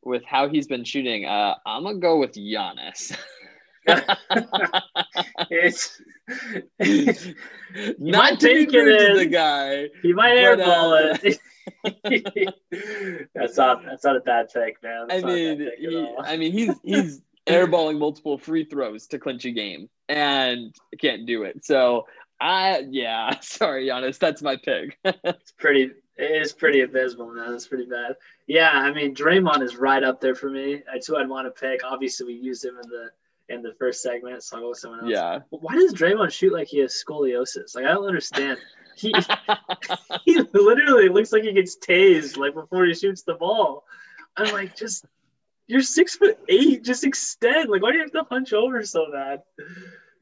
with how he's been shooting, uh, I'm going to go with Giannis. *laughs* it's *laughs* not taking to the guy. He might airball uh, it. *laughs* that's not that's not a bad take, man. That's I mean, he, I mean, he's he's airballing multiple free throws to clinch a game and can't do it. So I yeah, *laughs* sorry, Giannis, that's my pick. *laughs* it's pretty. It is pretty abysmal, man. It's pretty bad. Yeah, I mean, Draymond is right up there for me. That's who I'd want to pick. Obviously, we used him in the in the first segment, so I'll go with someone else. Yeah. Why does Draymond shoot like he has scoliosis? Like I don't understand. *laughs* He he literally looks like he gets tased like before he shoots the ball. I'm like, just you're six foot eight, just extend. Like, why do you have to hunch over so bad?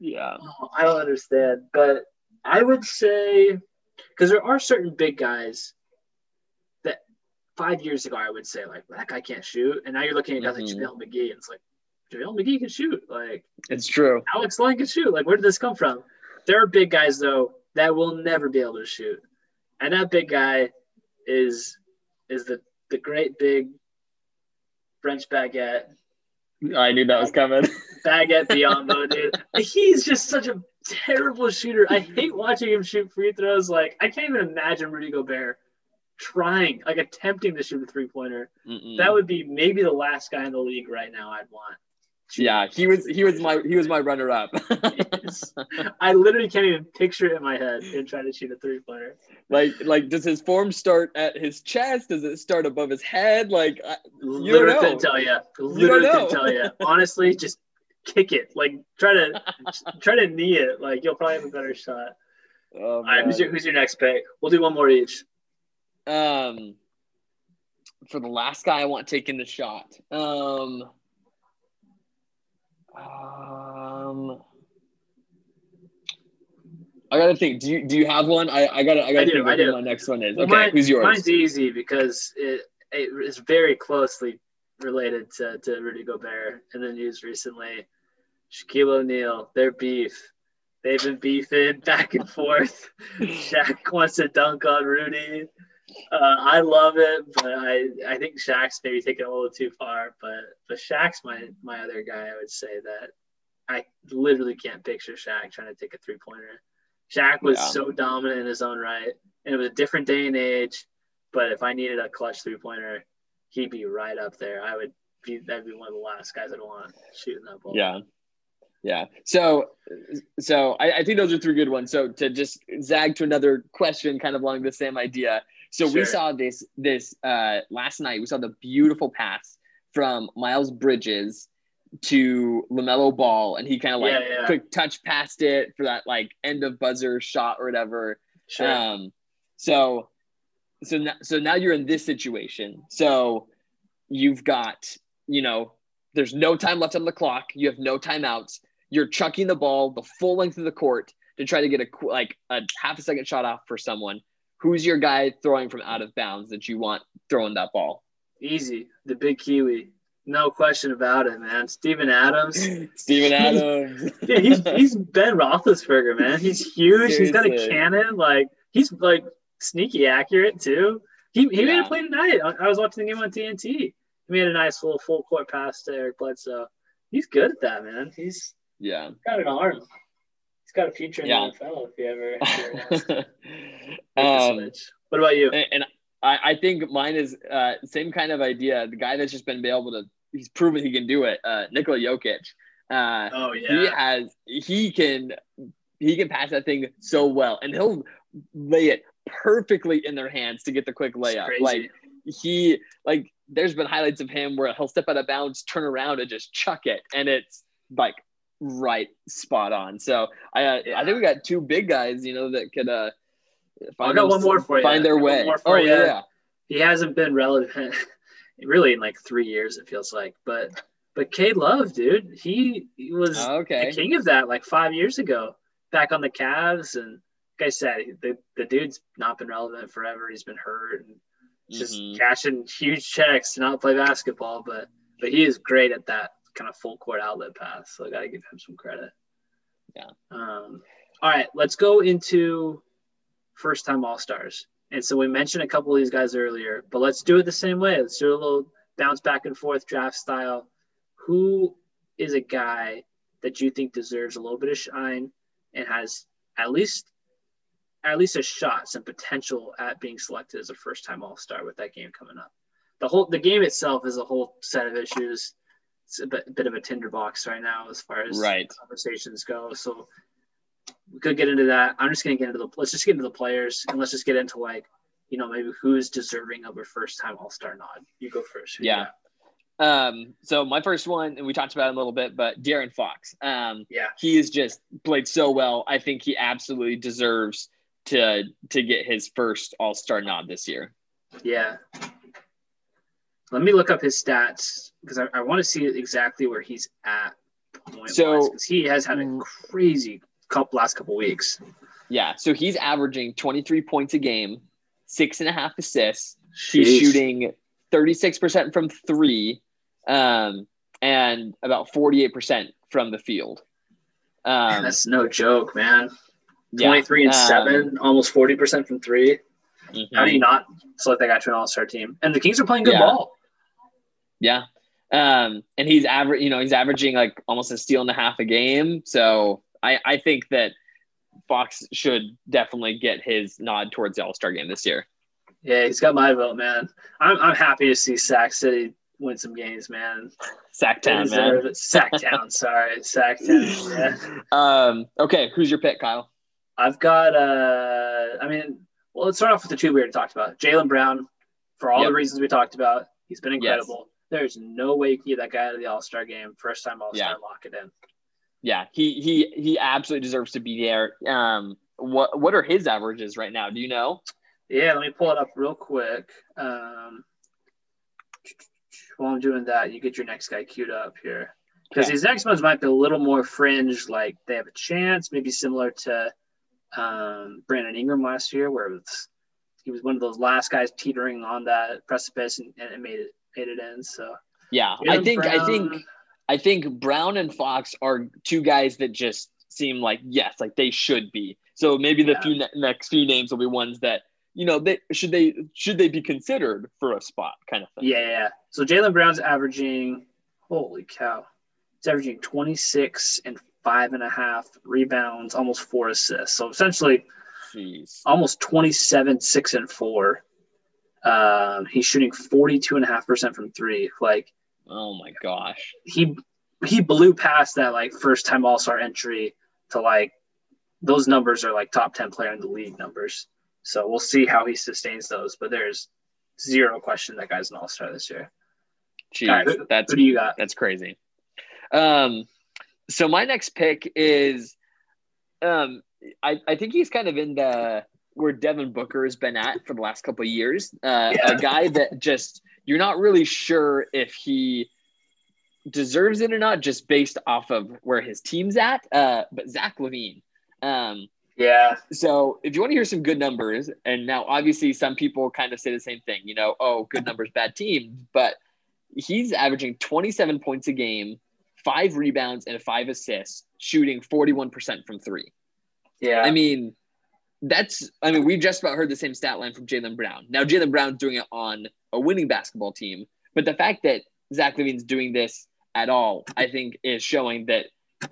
Yeah. Oh, I don't understand. But I would say because there are certain big guys that five years ago I would say like that guy can't shoot, and now you're looking at guys mm-hmm. like JaVale McGee, and it's like JaVale McGee can shoot. Like it's true. Alex Len can shoot. Like where did this come from? There are big guys though that will never be able to shoot, and that big guy is is the the great big French baguette. I knew that was coming. *laughs* baguette Biyombo, dude. He's just such a terrible shooter. I hate watching him shoot free throws. Like I can't even imagine Rudy Gobert trying, like attempting to shoot a three pointer. That would be maybe the last guy in the league right now I'd want. Yeah, he was he was my he was my runner up. I literally can't even picture it in my head and try to shoot a three pointer. Like like does his form start at his chest? Does it start above his head? Like you literally couldn't tell you. Literally couldn't tell you. Honestly, just kick it. Like try to *laughs* try to knee it. Like you'll probably have a better shot. Oh, All right, who's your who's your next pick? We'll do one more each. Um, for the last guy I want taking the shot. Um. Um, I gotta think. Do you do you have one? I, I gotta I gotta I do, think I do. my next one is. Okay, mine, who's yours? Mine's easy because it it is very closely related to, to Rudy Gobert in the news recently. Shaquille O'Neal, their beef. They've been beefing back and forth. *laughs* Shaq wants to dunk on Rudy. Uh, I love it, but I, I think Shaq's maybe taking a little too far. But but Shaq's my my other guy. I would say that I literally can't picture Shaq trying to take a three pointer. Shaq was yeah. so dominant in his own right, and it was a different day and age. But if I needed a clutch three pointer, he'd be right up there. I would be that'd be one of the last guys I'd want shooting that ball. Yeah. Yeah. So, so I, I, think those are three good ones. So to just zag to another question, kind of along the same idea. So sure. we saw this this uh, last night. We saw the beautiful pass from Miles Bridges to LaMelo Ball, and he kind of like yeah, yeah. quick touch past it for that like end of buzzer shot or whatever. Sure. Um, so, so now, so now you're in this situation. So you've got you know there's no time left on the clock. You have no timeouts you're chucking the ball the full length of the court to try to get a like a half a second shot off for someone. Who's your guy throwing from out of bounds that you want throwing that ball? Easy, the big Kiwi. No question about it, man. Steven Adams. *laughs* Steven Adams. *laughs* yeah, he's, he's Ben Roethlisberger, man. He's huge. Seriously. He's got a cannon. Like he's like sneaky accurate too. He, he yeah. made a play tonight. I, I was watching the game on TNT. He made a nice little full court pass to Eric Bledsoe. He's good at that, man. He's yeah. Got an arm. He's got a future in yeah. *laughs* *laughs* the NFL if you ever. If um, what about you? And, and I, I, think mine is uh, same kind of idea. The guy that's just been able to, he's proven he can do it. Uh, Nikola Jokic. Uh, oh yeah. He has. He can. He can pass that thing so well, and he'll lay it perfectly in their hands to get the quick layup. Like he, like there's been highlights of him where he'll step out of bounds, turn around, and just chuck it, and it's like right spot on. So I uh, yeah. I think we got two big guys, you know, that could uh find I got one more for you. Find their way. Oh you. yeah. He hasn't been relevant *laughs* really in like three years, it feels like. But but K Love, dude, he, he was oh, okay. the king of that like five years ago, back on the Cavs. And like I said, the, the dude's not been relevant forever. He's been hurt and just mm-hmm. cashing huge checks to not play basketball. But but he is great at that kind of full court outlet pass. So I got to give him some credit. Yeah. Um, all right, let's go into first time All Stars. And so we mentioned a couple of these guys earlier, but let's do it the same way. Let's do a little bounce back and forth draft style. Who is a guy that you think deserves a little bit of shine and has at least at least a shot, some potential at being selected as a first time All Star with that game coming up? The whole the game itself is a whole set of issues it's a bit, bit of a tinderbox right now as far as right. conversations go. So we could get into that. I'm just gonna get into the let's just get into the players and let's just get into like you know maybe who's deserving of a first time All Star nod. You go first. yeah. Um, so my first one, and we talked about him a little bit, but De'Aaron Fox. Um, yeah, he has just played so well. I think he absolutely deserves to to get his first All Star nod this year. Yeah, let me look up his stats because I, I want to see exactly where he's at so he has had a mm. crazy couple last couple weeks. Yeah, so he's averaging 23 points a game, six and a half assists. He's shooting 36% from three, um, and about 48% from the field. Um, man, that's no joke, man. 23 yeah, and seven, um, almost 40% from 3 mm-hmm. How do you not select that guy to an all star team? And the Kings are playing good yeah. ball. Yeah. Um, and he's average, you know, he's averaging like almost a steal and a half a game. So I, I think that Fox should definitely get his nod towards the All Star game this year. Yeah, he's got my vote, man. I'm, I'm happy to see Sac City win some games, man. Sactown, man. Sactown, sorry, Sactown. *laughs* Yeah. Um. Okay, who's your pick, Kyle? I've got. Uh. I mean, well, let's start off with the two we already talked about. Jaylen Brown, for all yep. the reasons we talked about, he's been incredible. Yes. There's no way you can get that guy out of the All Star game. First time All Star, yeah. lock it in. Yeah, he he he absolutely deserves to be there. Um, what what are his averages right now? Do you know? Yeah, let me pull it up real quick. Um, while I'm doing that, you get your next guy queued up here because okay. these next ones might be a little more fringe. Like they have a chance, maybe similar to um, Brandon Ingram last year, where it was, he was one of those last guys teetering on that precipice and, and it made it made it in. So yeah, I think Brown. I think I think Brown and Fox are two guys that just seem like yes, like they should be. So maybe the Yeah. few ne- next few names will be ones that you know they should they should they be considered for a spot kind of thing. Yeah, yeah. So Jaylen Brown's averaging, holy cow, he's averaging 26 and five and a half rebounds, almost four assists. So essentially, Jeez. almost 27, six and four. Um, he's shooting 42 and a half percent from three. Like Oh my gosh. he he blew past that like first time All Star entry to like those numbers are like top 10 player in the league numbers. So we'll see how he sustains those. But there's zero question that guy's an All Star this year. Jeez. Who- That's Who do you got? That's crazy. Um, so my next pick is, um, I, I think he's kind of in the where Devin Booker has been at for the last couple of years. Uh, Yeah. A guy that just you're not really sure if he deserves it or not, just based off of where his team's at. Uh, but Zach LaVine. Um, Yeah, so if you want to hear some good numbers, and now obviously some people kind of say the same thing, you know, oh, good numbers, bad team, but he's averaging 27 points a game, five rebounds, and five assists, shooting 41% from three. yeah. I mean, that's, I mean, we just about heard the same stat line from Jaylen Brown. Now, Jaylen Brown's doing it on a winning basketball team, but the fact that Zach LaVine's doing this at all, I think, is showing that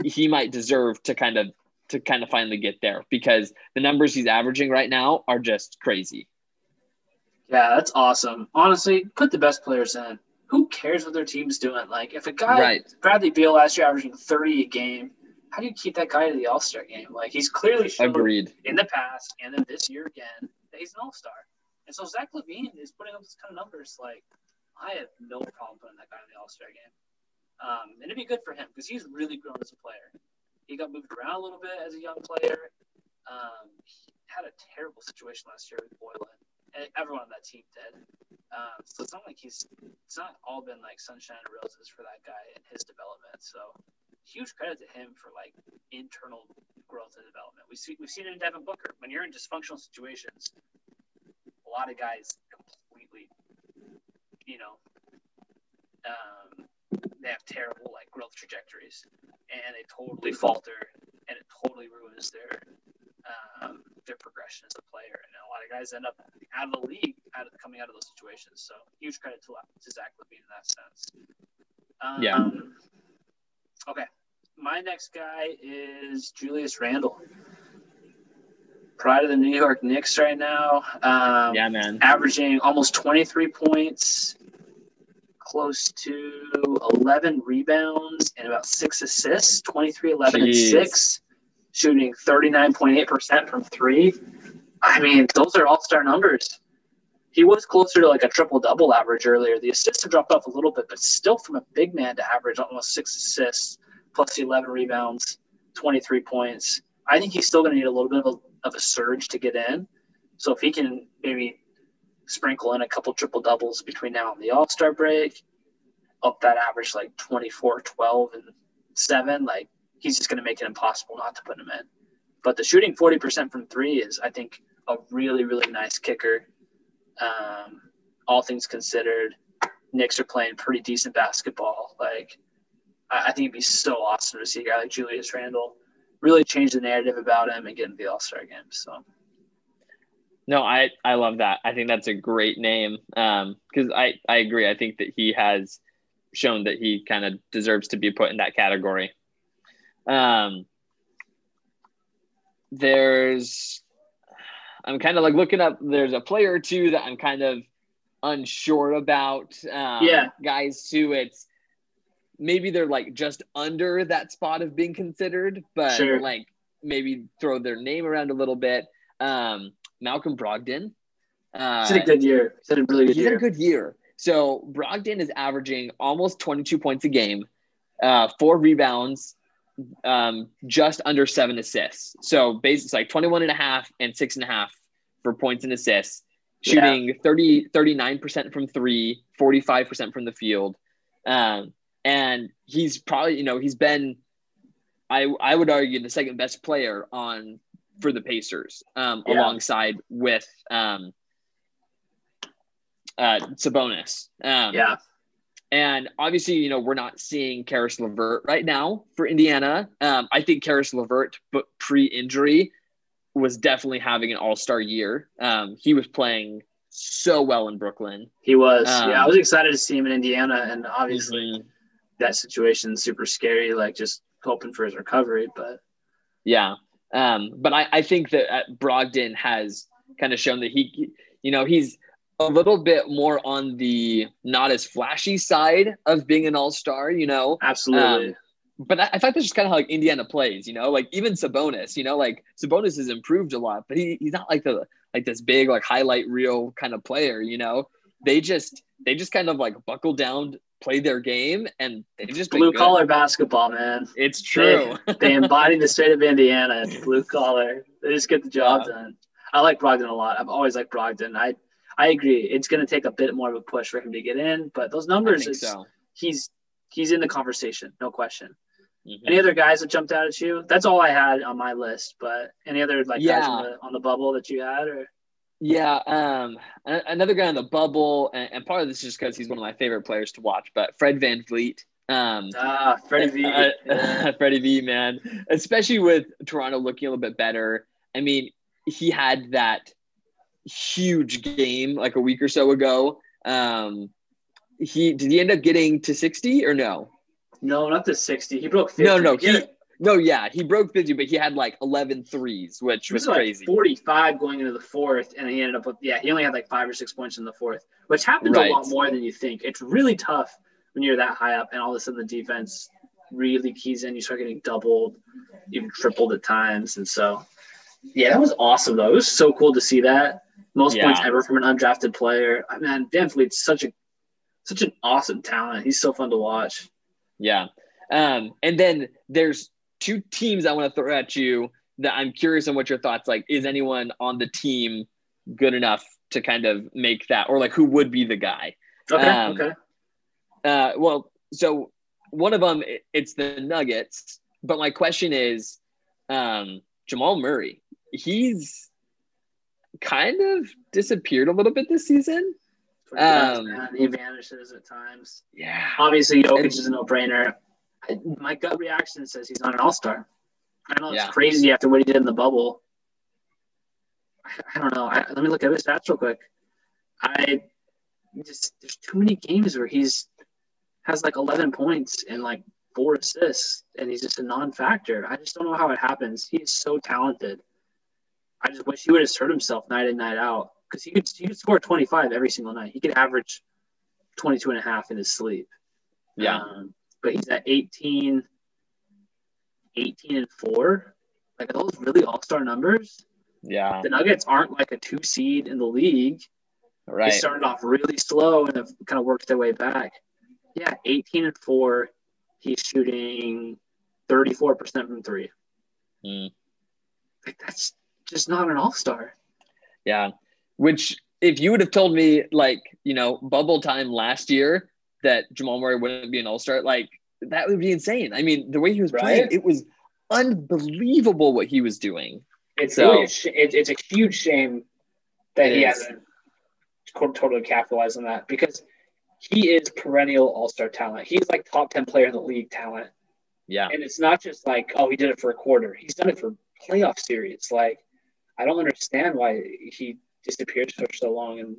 he might deserve to kind of to kind of finally get there because the numbers he's averaging right now are just crazy. Yeah, that's awesome. Honestly, put the best players in. Who cares what their team's doing? Like, if a guy, Right. Bradley Beal last year averaging 30 a game, how do you keep that guy to the All Star game? Like, he's clearly shown Agreed. in the past and then this year again that he's an All Star. And so Zach LaVine is putting up this kind of numbers. Like, I have no problem putting that guy in the All Star game. Um, and it'd be good for him because he's really grown as a player. He got moved around a little bit as a young player. Um, he had a terrible situation last year with Boylen, everyone on that team did. Um, so it's not like he's it's not all been like sunshine and roses for that guy and his development. So huge credit to him for like internal growth and development. We see we've seen it in Devin Booker. When you're in dysfunctional situations, a lot of guys completely, you know, um, they have terrible like growth trajectories, and they totally falter, and it totally ruins their um, their progression as a player. And a lot of guys end up out of the league, out of coming out of those situations. So huge credit to, to Zach LaVine in that sense. Um, Yeah. Okay, my next guy is Julius Randle. Pride of the New York Knicks right now. Um, Yeah, man. averaging almost 23 points, close to 11 rebounds, and about six assists 23, 11, and Jeez. 6, shooting 39.8% from three. I mean, those are all star numbers. He was closer to like a triple double average earlier. The assists have dropped off a little bit, but still from a big man to average almost six assists, plus the 11 rebounds, 23 points. I think he's still going to need a little bit of a, of a surge to get in. So if he can maybe sprinkle in a couple triple doubles between now and the All Star break, up that average like 24, 12, and 7, like he's just going to make it impossible not to put him in. But the shooting 40% from three is, I think, a really, really nice kicker. Um, all things considered, Knicks are playing pretty decent basketball. Like, I, I think it'd be so awesome to see a guy like Julius Randle really change the narrative about him and get into the All Star game. So, No, I I love that. I think that's a great name. Um, because I I agree. I think that he has shown that he kind of deserves to be put in that category. Um, there's, I'm kind of like looking up. There's a player or two that I'm kind of unsure about. Um, Yeah. guys who it's maybe they're like just under that spot of being considered, but Sure. like maybe throw their name around a little bit. Um, Malcolm Brogdon. Uh, had a good year. He's had a really good he's had a good year. So Brogdon is averaging almost 22 points a game, uh, four rebounds, um, just under seven assists. So basically like 21 and a half and six and a half for points and assists, Yeah. shooting 30, 39% from three, 45% from the field. Um, and he's probably, you know, he's been, I, I would argue the second best player on for the Pacers, um, Yeah. alongside with, um, uh, Sabonis. Um, yeah. And obviously, you know, we're not seeing Caris LeVert right now for Indiana. Um, I think Caris LeVert, but pre-injury, was definitely having an all-star year. Um, he was playing so well in Brooklyn. He was. Um, yeah, I was excited to see him in Indiana, and obviously Mhm. that situation's super scary. Like just hoping for his recovery, but Yeah. Um, but I, I think that uh, Brogdon has kind of shown that he, you know, he's a little bit more on the not as flashy side of being an all star, you know. absolutely. Um, but I, I thought that's just kind of how like Indiana plays, you know, like even Sabonis, you know, like Sabonis has improved a lot, but he, he's not like the like this big like highlight reel kind of player, you know. They just they just kind of like buckle down, play their game, and they just blue collar basketball, man. It's true. *laughs* They embody the state of Indiana. It's blue *laughs* collar. They just get the job Yeah. done. I like Brogdon a lot. I've always liked Brogdon. I I agree. It's going to take a bit more of a push for him to get in, but those numbers, is, so. he's he's in the conversation, no question. Mhm. Any other guys that jumped out at you? That's all I had on my list. But any other like guys on the, on the bubble that you had, or Yeah, um, another guy on the bubble, and, and part of this is just because he's one of my favorite players to watch. But Fred VanVleet, um, ah, Freddie V. uh, *laughs* Yeah. *laughs* Freddie V, man, especially with Toronto looking a little bit better. I mean, he had that huge game like a week or so ago. Um, he did he end up getting to sixty or no? No, not to sixty. He broke fifty. No, no, he, no, yeah, he broke 50, but he had like 11 threes, which was was like crazy. 45 going into the fourth, and he ended up with yeah, he only had like five or six points in the fourth, which happens Right. a lot more than you think. It's really tough when you're that high up, and all of a sudden the defense really keys in. You start getting doubled, even tripled at times, and so yeah, that was awesome though. It was so cool to see that most Yeah. points ever from an undrafted player. I mean, VanVleet's such a such an awesome talent. He's so fun to watch. Yeah. Um, and then there's two teams I want to throw at you that I'm curious on what your thoughts like. Is anyone on the team good enough to kind of make that, or like who would be the guy? Okay, Um, okay. Uh, well, so one of them it's the Nuggets, but my question is, um, Jamal Murray. He's kind of disappeared a little bit this season. Does, um. He vanishes at times. Yeah. Obviously, Jokic And- is a no-brainer. I, my gut reaction says he's not an all-star. I know it's Yeah. crazy after what he did in the bubble. I, I don't know. I, let me look at his stats real quick. I just there's too many games where he's has like 11 points and like four assists, and he's just a non-factor. I just don't know how it happens. He is so talented. I just wish he would assert himself night in night out because he could he could score 25 every single night. He could average 22 and a half in his sleep. Yeah. Um, but he's at 18, 18 and four. Like are those really all star numbers? Yeah. The Nuggets aren't like a two seed in the league. Right. They started off really slow and have kind of worked their way back. Yeah, 18 and four. He's shooting 34% from three. Mm. Like that's just not an all star. Yeah. Which, if you would have told me, like, you know, bubble time last year that Jamal Murray wouldn't be an all star, like, that would be insane. I mean, the way he was playing, it was unbelievable what he was doing. It's So- really a sh- it, it's a huge shame that he is. hasn't totally capitalized on that because he is perennial all star talent. He's like top ten player in the league talent, Yeah. and it's not just like oh he did it for a quarter. He's done it for playoff series. Like I don't understand why he disappeared for so long in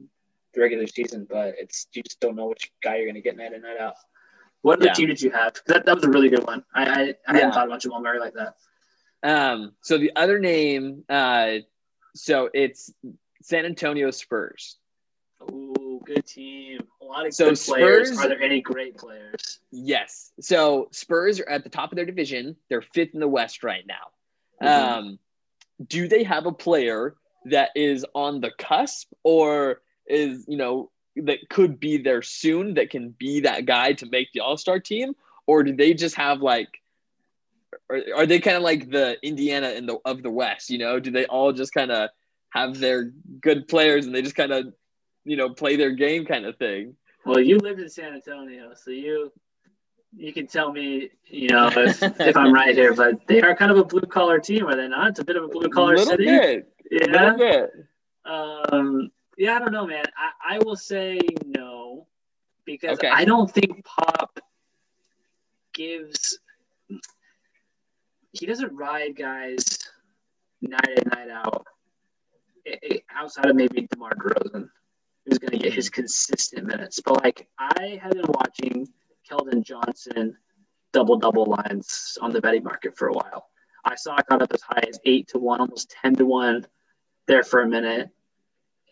the regular season, but it's you just don't know which guy you're going to get night in night out. What other Yeah. team did you have? That, that was a really good one. I I, I Yeah. hadn't thought about Jamal Murray like that. Um, so the other name, uh, so it's San Antonio Spurs. Ooh, good team. A lot of So good players. Spurs- Are there any great players? Yes. So Spurs are at the top of their division. They're fifth in the West right now. Mhm. Um, do they have a player that is on the cusp or is, you know, that could be there soon that can be that guy to make the All Star team? Or do they just have like, are, are they kind of like the Indiana in the of the West? You know, do they all just kind of have their good players and they just kind of, you know, play their game kind of thing? Well, you lived in San Antonio, so you you can tell me, you know, if, if I'm right here. But they are kind of a blue collar team, are they not? It's a bit of a blue collar city. bit, Yeah. little bit. Um, yeah, I don't know, man. I, I will say no. because okay. I don't think Pop gives. He doesn't ride guys night in night out. It, it, outside of maybe DeMar DeRozan, who's going to get his consistent minutes. But like I have been watching Keldon Johnson double double lines on the betting market for a while. I saw it got up as high as eight to one, almost ten to one there for a minute.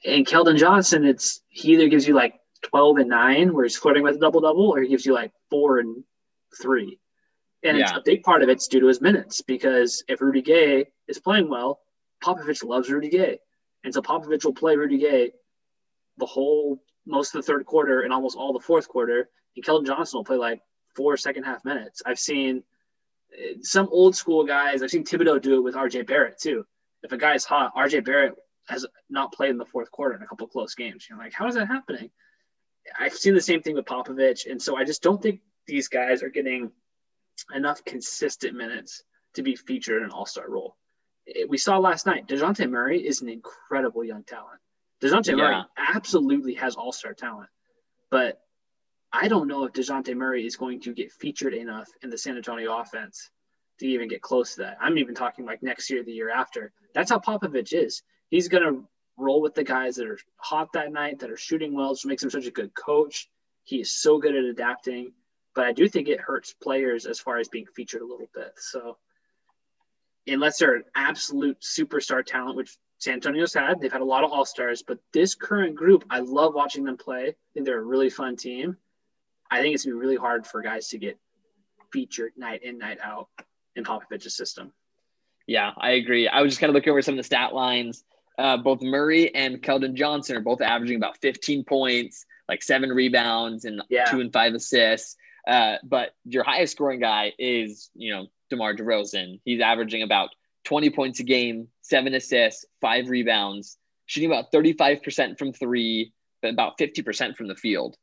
And Keldon Johnson, it's he either gives you like twelve and nine, where he's flirting with a double double, or he gives you like four and three. And yeah. it's a big part of it's due to his minutes because if Rudy Gay is playing well, Popovich loves Rudy Gay. And so Popovich will play Rudy Gay the whole most of the third quarter and almost all the fourth quarter. And Keldon Johnson will play like four second half minutes. I've seen eh, some old school guys. I've seen Thibodeau do it with RJ Barrett too. If a guy's hot, RJ Barrett has not played in the fourth quarter in a couple close games. You're like, how is that happening? I've seen the same thing with Popovich, and so I just don't think these guys are getting enough consistent minutes to be featured in an All Star role. Eh, we saw last night. Dejounte Murray is an incredible young talent. Dejounte yeah. Murray absolutely has All Star talent, but I don't know if Dejounte Murray is going to get featured enough in the San Antonio offense to even get close to that. I'm even talking like next year, the year after. That's how Popovich is. He's going to roll with the guys that are hot that night, that are shooting well, which makes him such a good coach. He is so good at adapting. But I do think it hurts players as far as being featured a little bit. So unless they're an absolute superstar talent, which San Antonio's had, they've had a lot of all stars. But this current group, I love watching them play. I think they're a really fun team. I think it's gonna be really hard for guys to get featured night in, night out in Popovich's system. Yeah, I agree. I was just kind of looking over some of the stat lines. Uh, both Murray and Keldon Johnson are both averaging about 15 points, like seven rebounds and yeah. two and five assists. Uh, but your highest scoring guy is, you know, DeMar DeRozan. He's averaging about 20 points a game, seven assists, five rebounds, shooting about 35% from three, but about 50% from the field.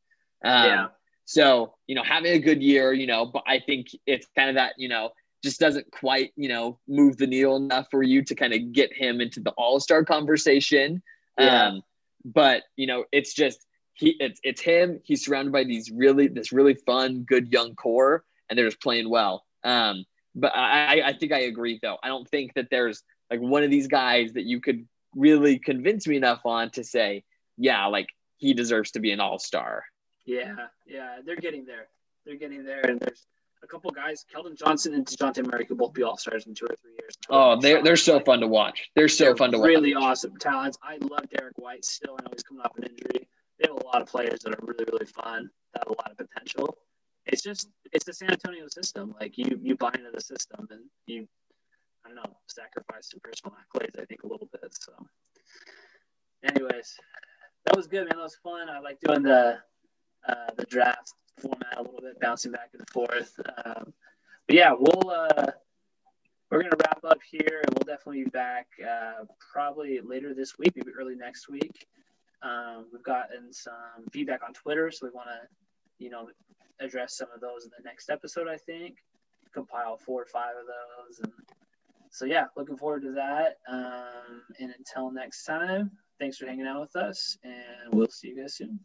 Um, yeah. So, you know, having a good year, you know, but I think it's kind of that, you know, just doesn't quite, you know, move the needle enough for you to kind of get him into the all star conversation. Yeah. Um, but, you know, it's just, he, it's, it's him. He's surrounded by these really, this really fun, good young core, and they're just playing well. Um, but I, I think I agree though. I don't think that there's like one of these guys that you could really convince me enough on to say, yeah, like he deserves to be an all star. Yeah, yeah, they're getting there. They're getting there, and there's a couple guys, Keldon Johnson and Dejounte Murray, could both be all stars in two or three years. Oh, they're they're so fun to watch. They're so they're fun to really watch. Really awesome talents. I love Derrick White still. I know he's coming off an injury. They have a lot of players that are really really fun. That have a lot of potential. It's just it's the San Antonio system. Like you you buy into the system and you I don't know sacrifice some personal accolades. I think a little bit. So, anyways, that was good, man. That was fun. I like doing the uh, the draft format a little bit, bouncing back and forth. Um, but yeah, we'll uh, we're gonna wrap up here, and we'll definitely be back uh, probably later this week, maybe early next week. Um, we've gotten some feedback on Twitter, so we want to, you know, address some of those in the next episode. I think compile four or five of those, and so yeah, looking forward to that. Um, and until next time, thanks for hanging out with us, and we'll see you guys soon.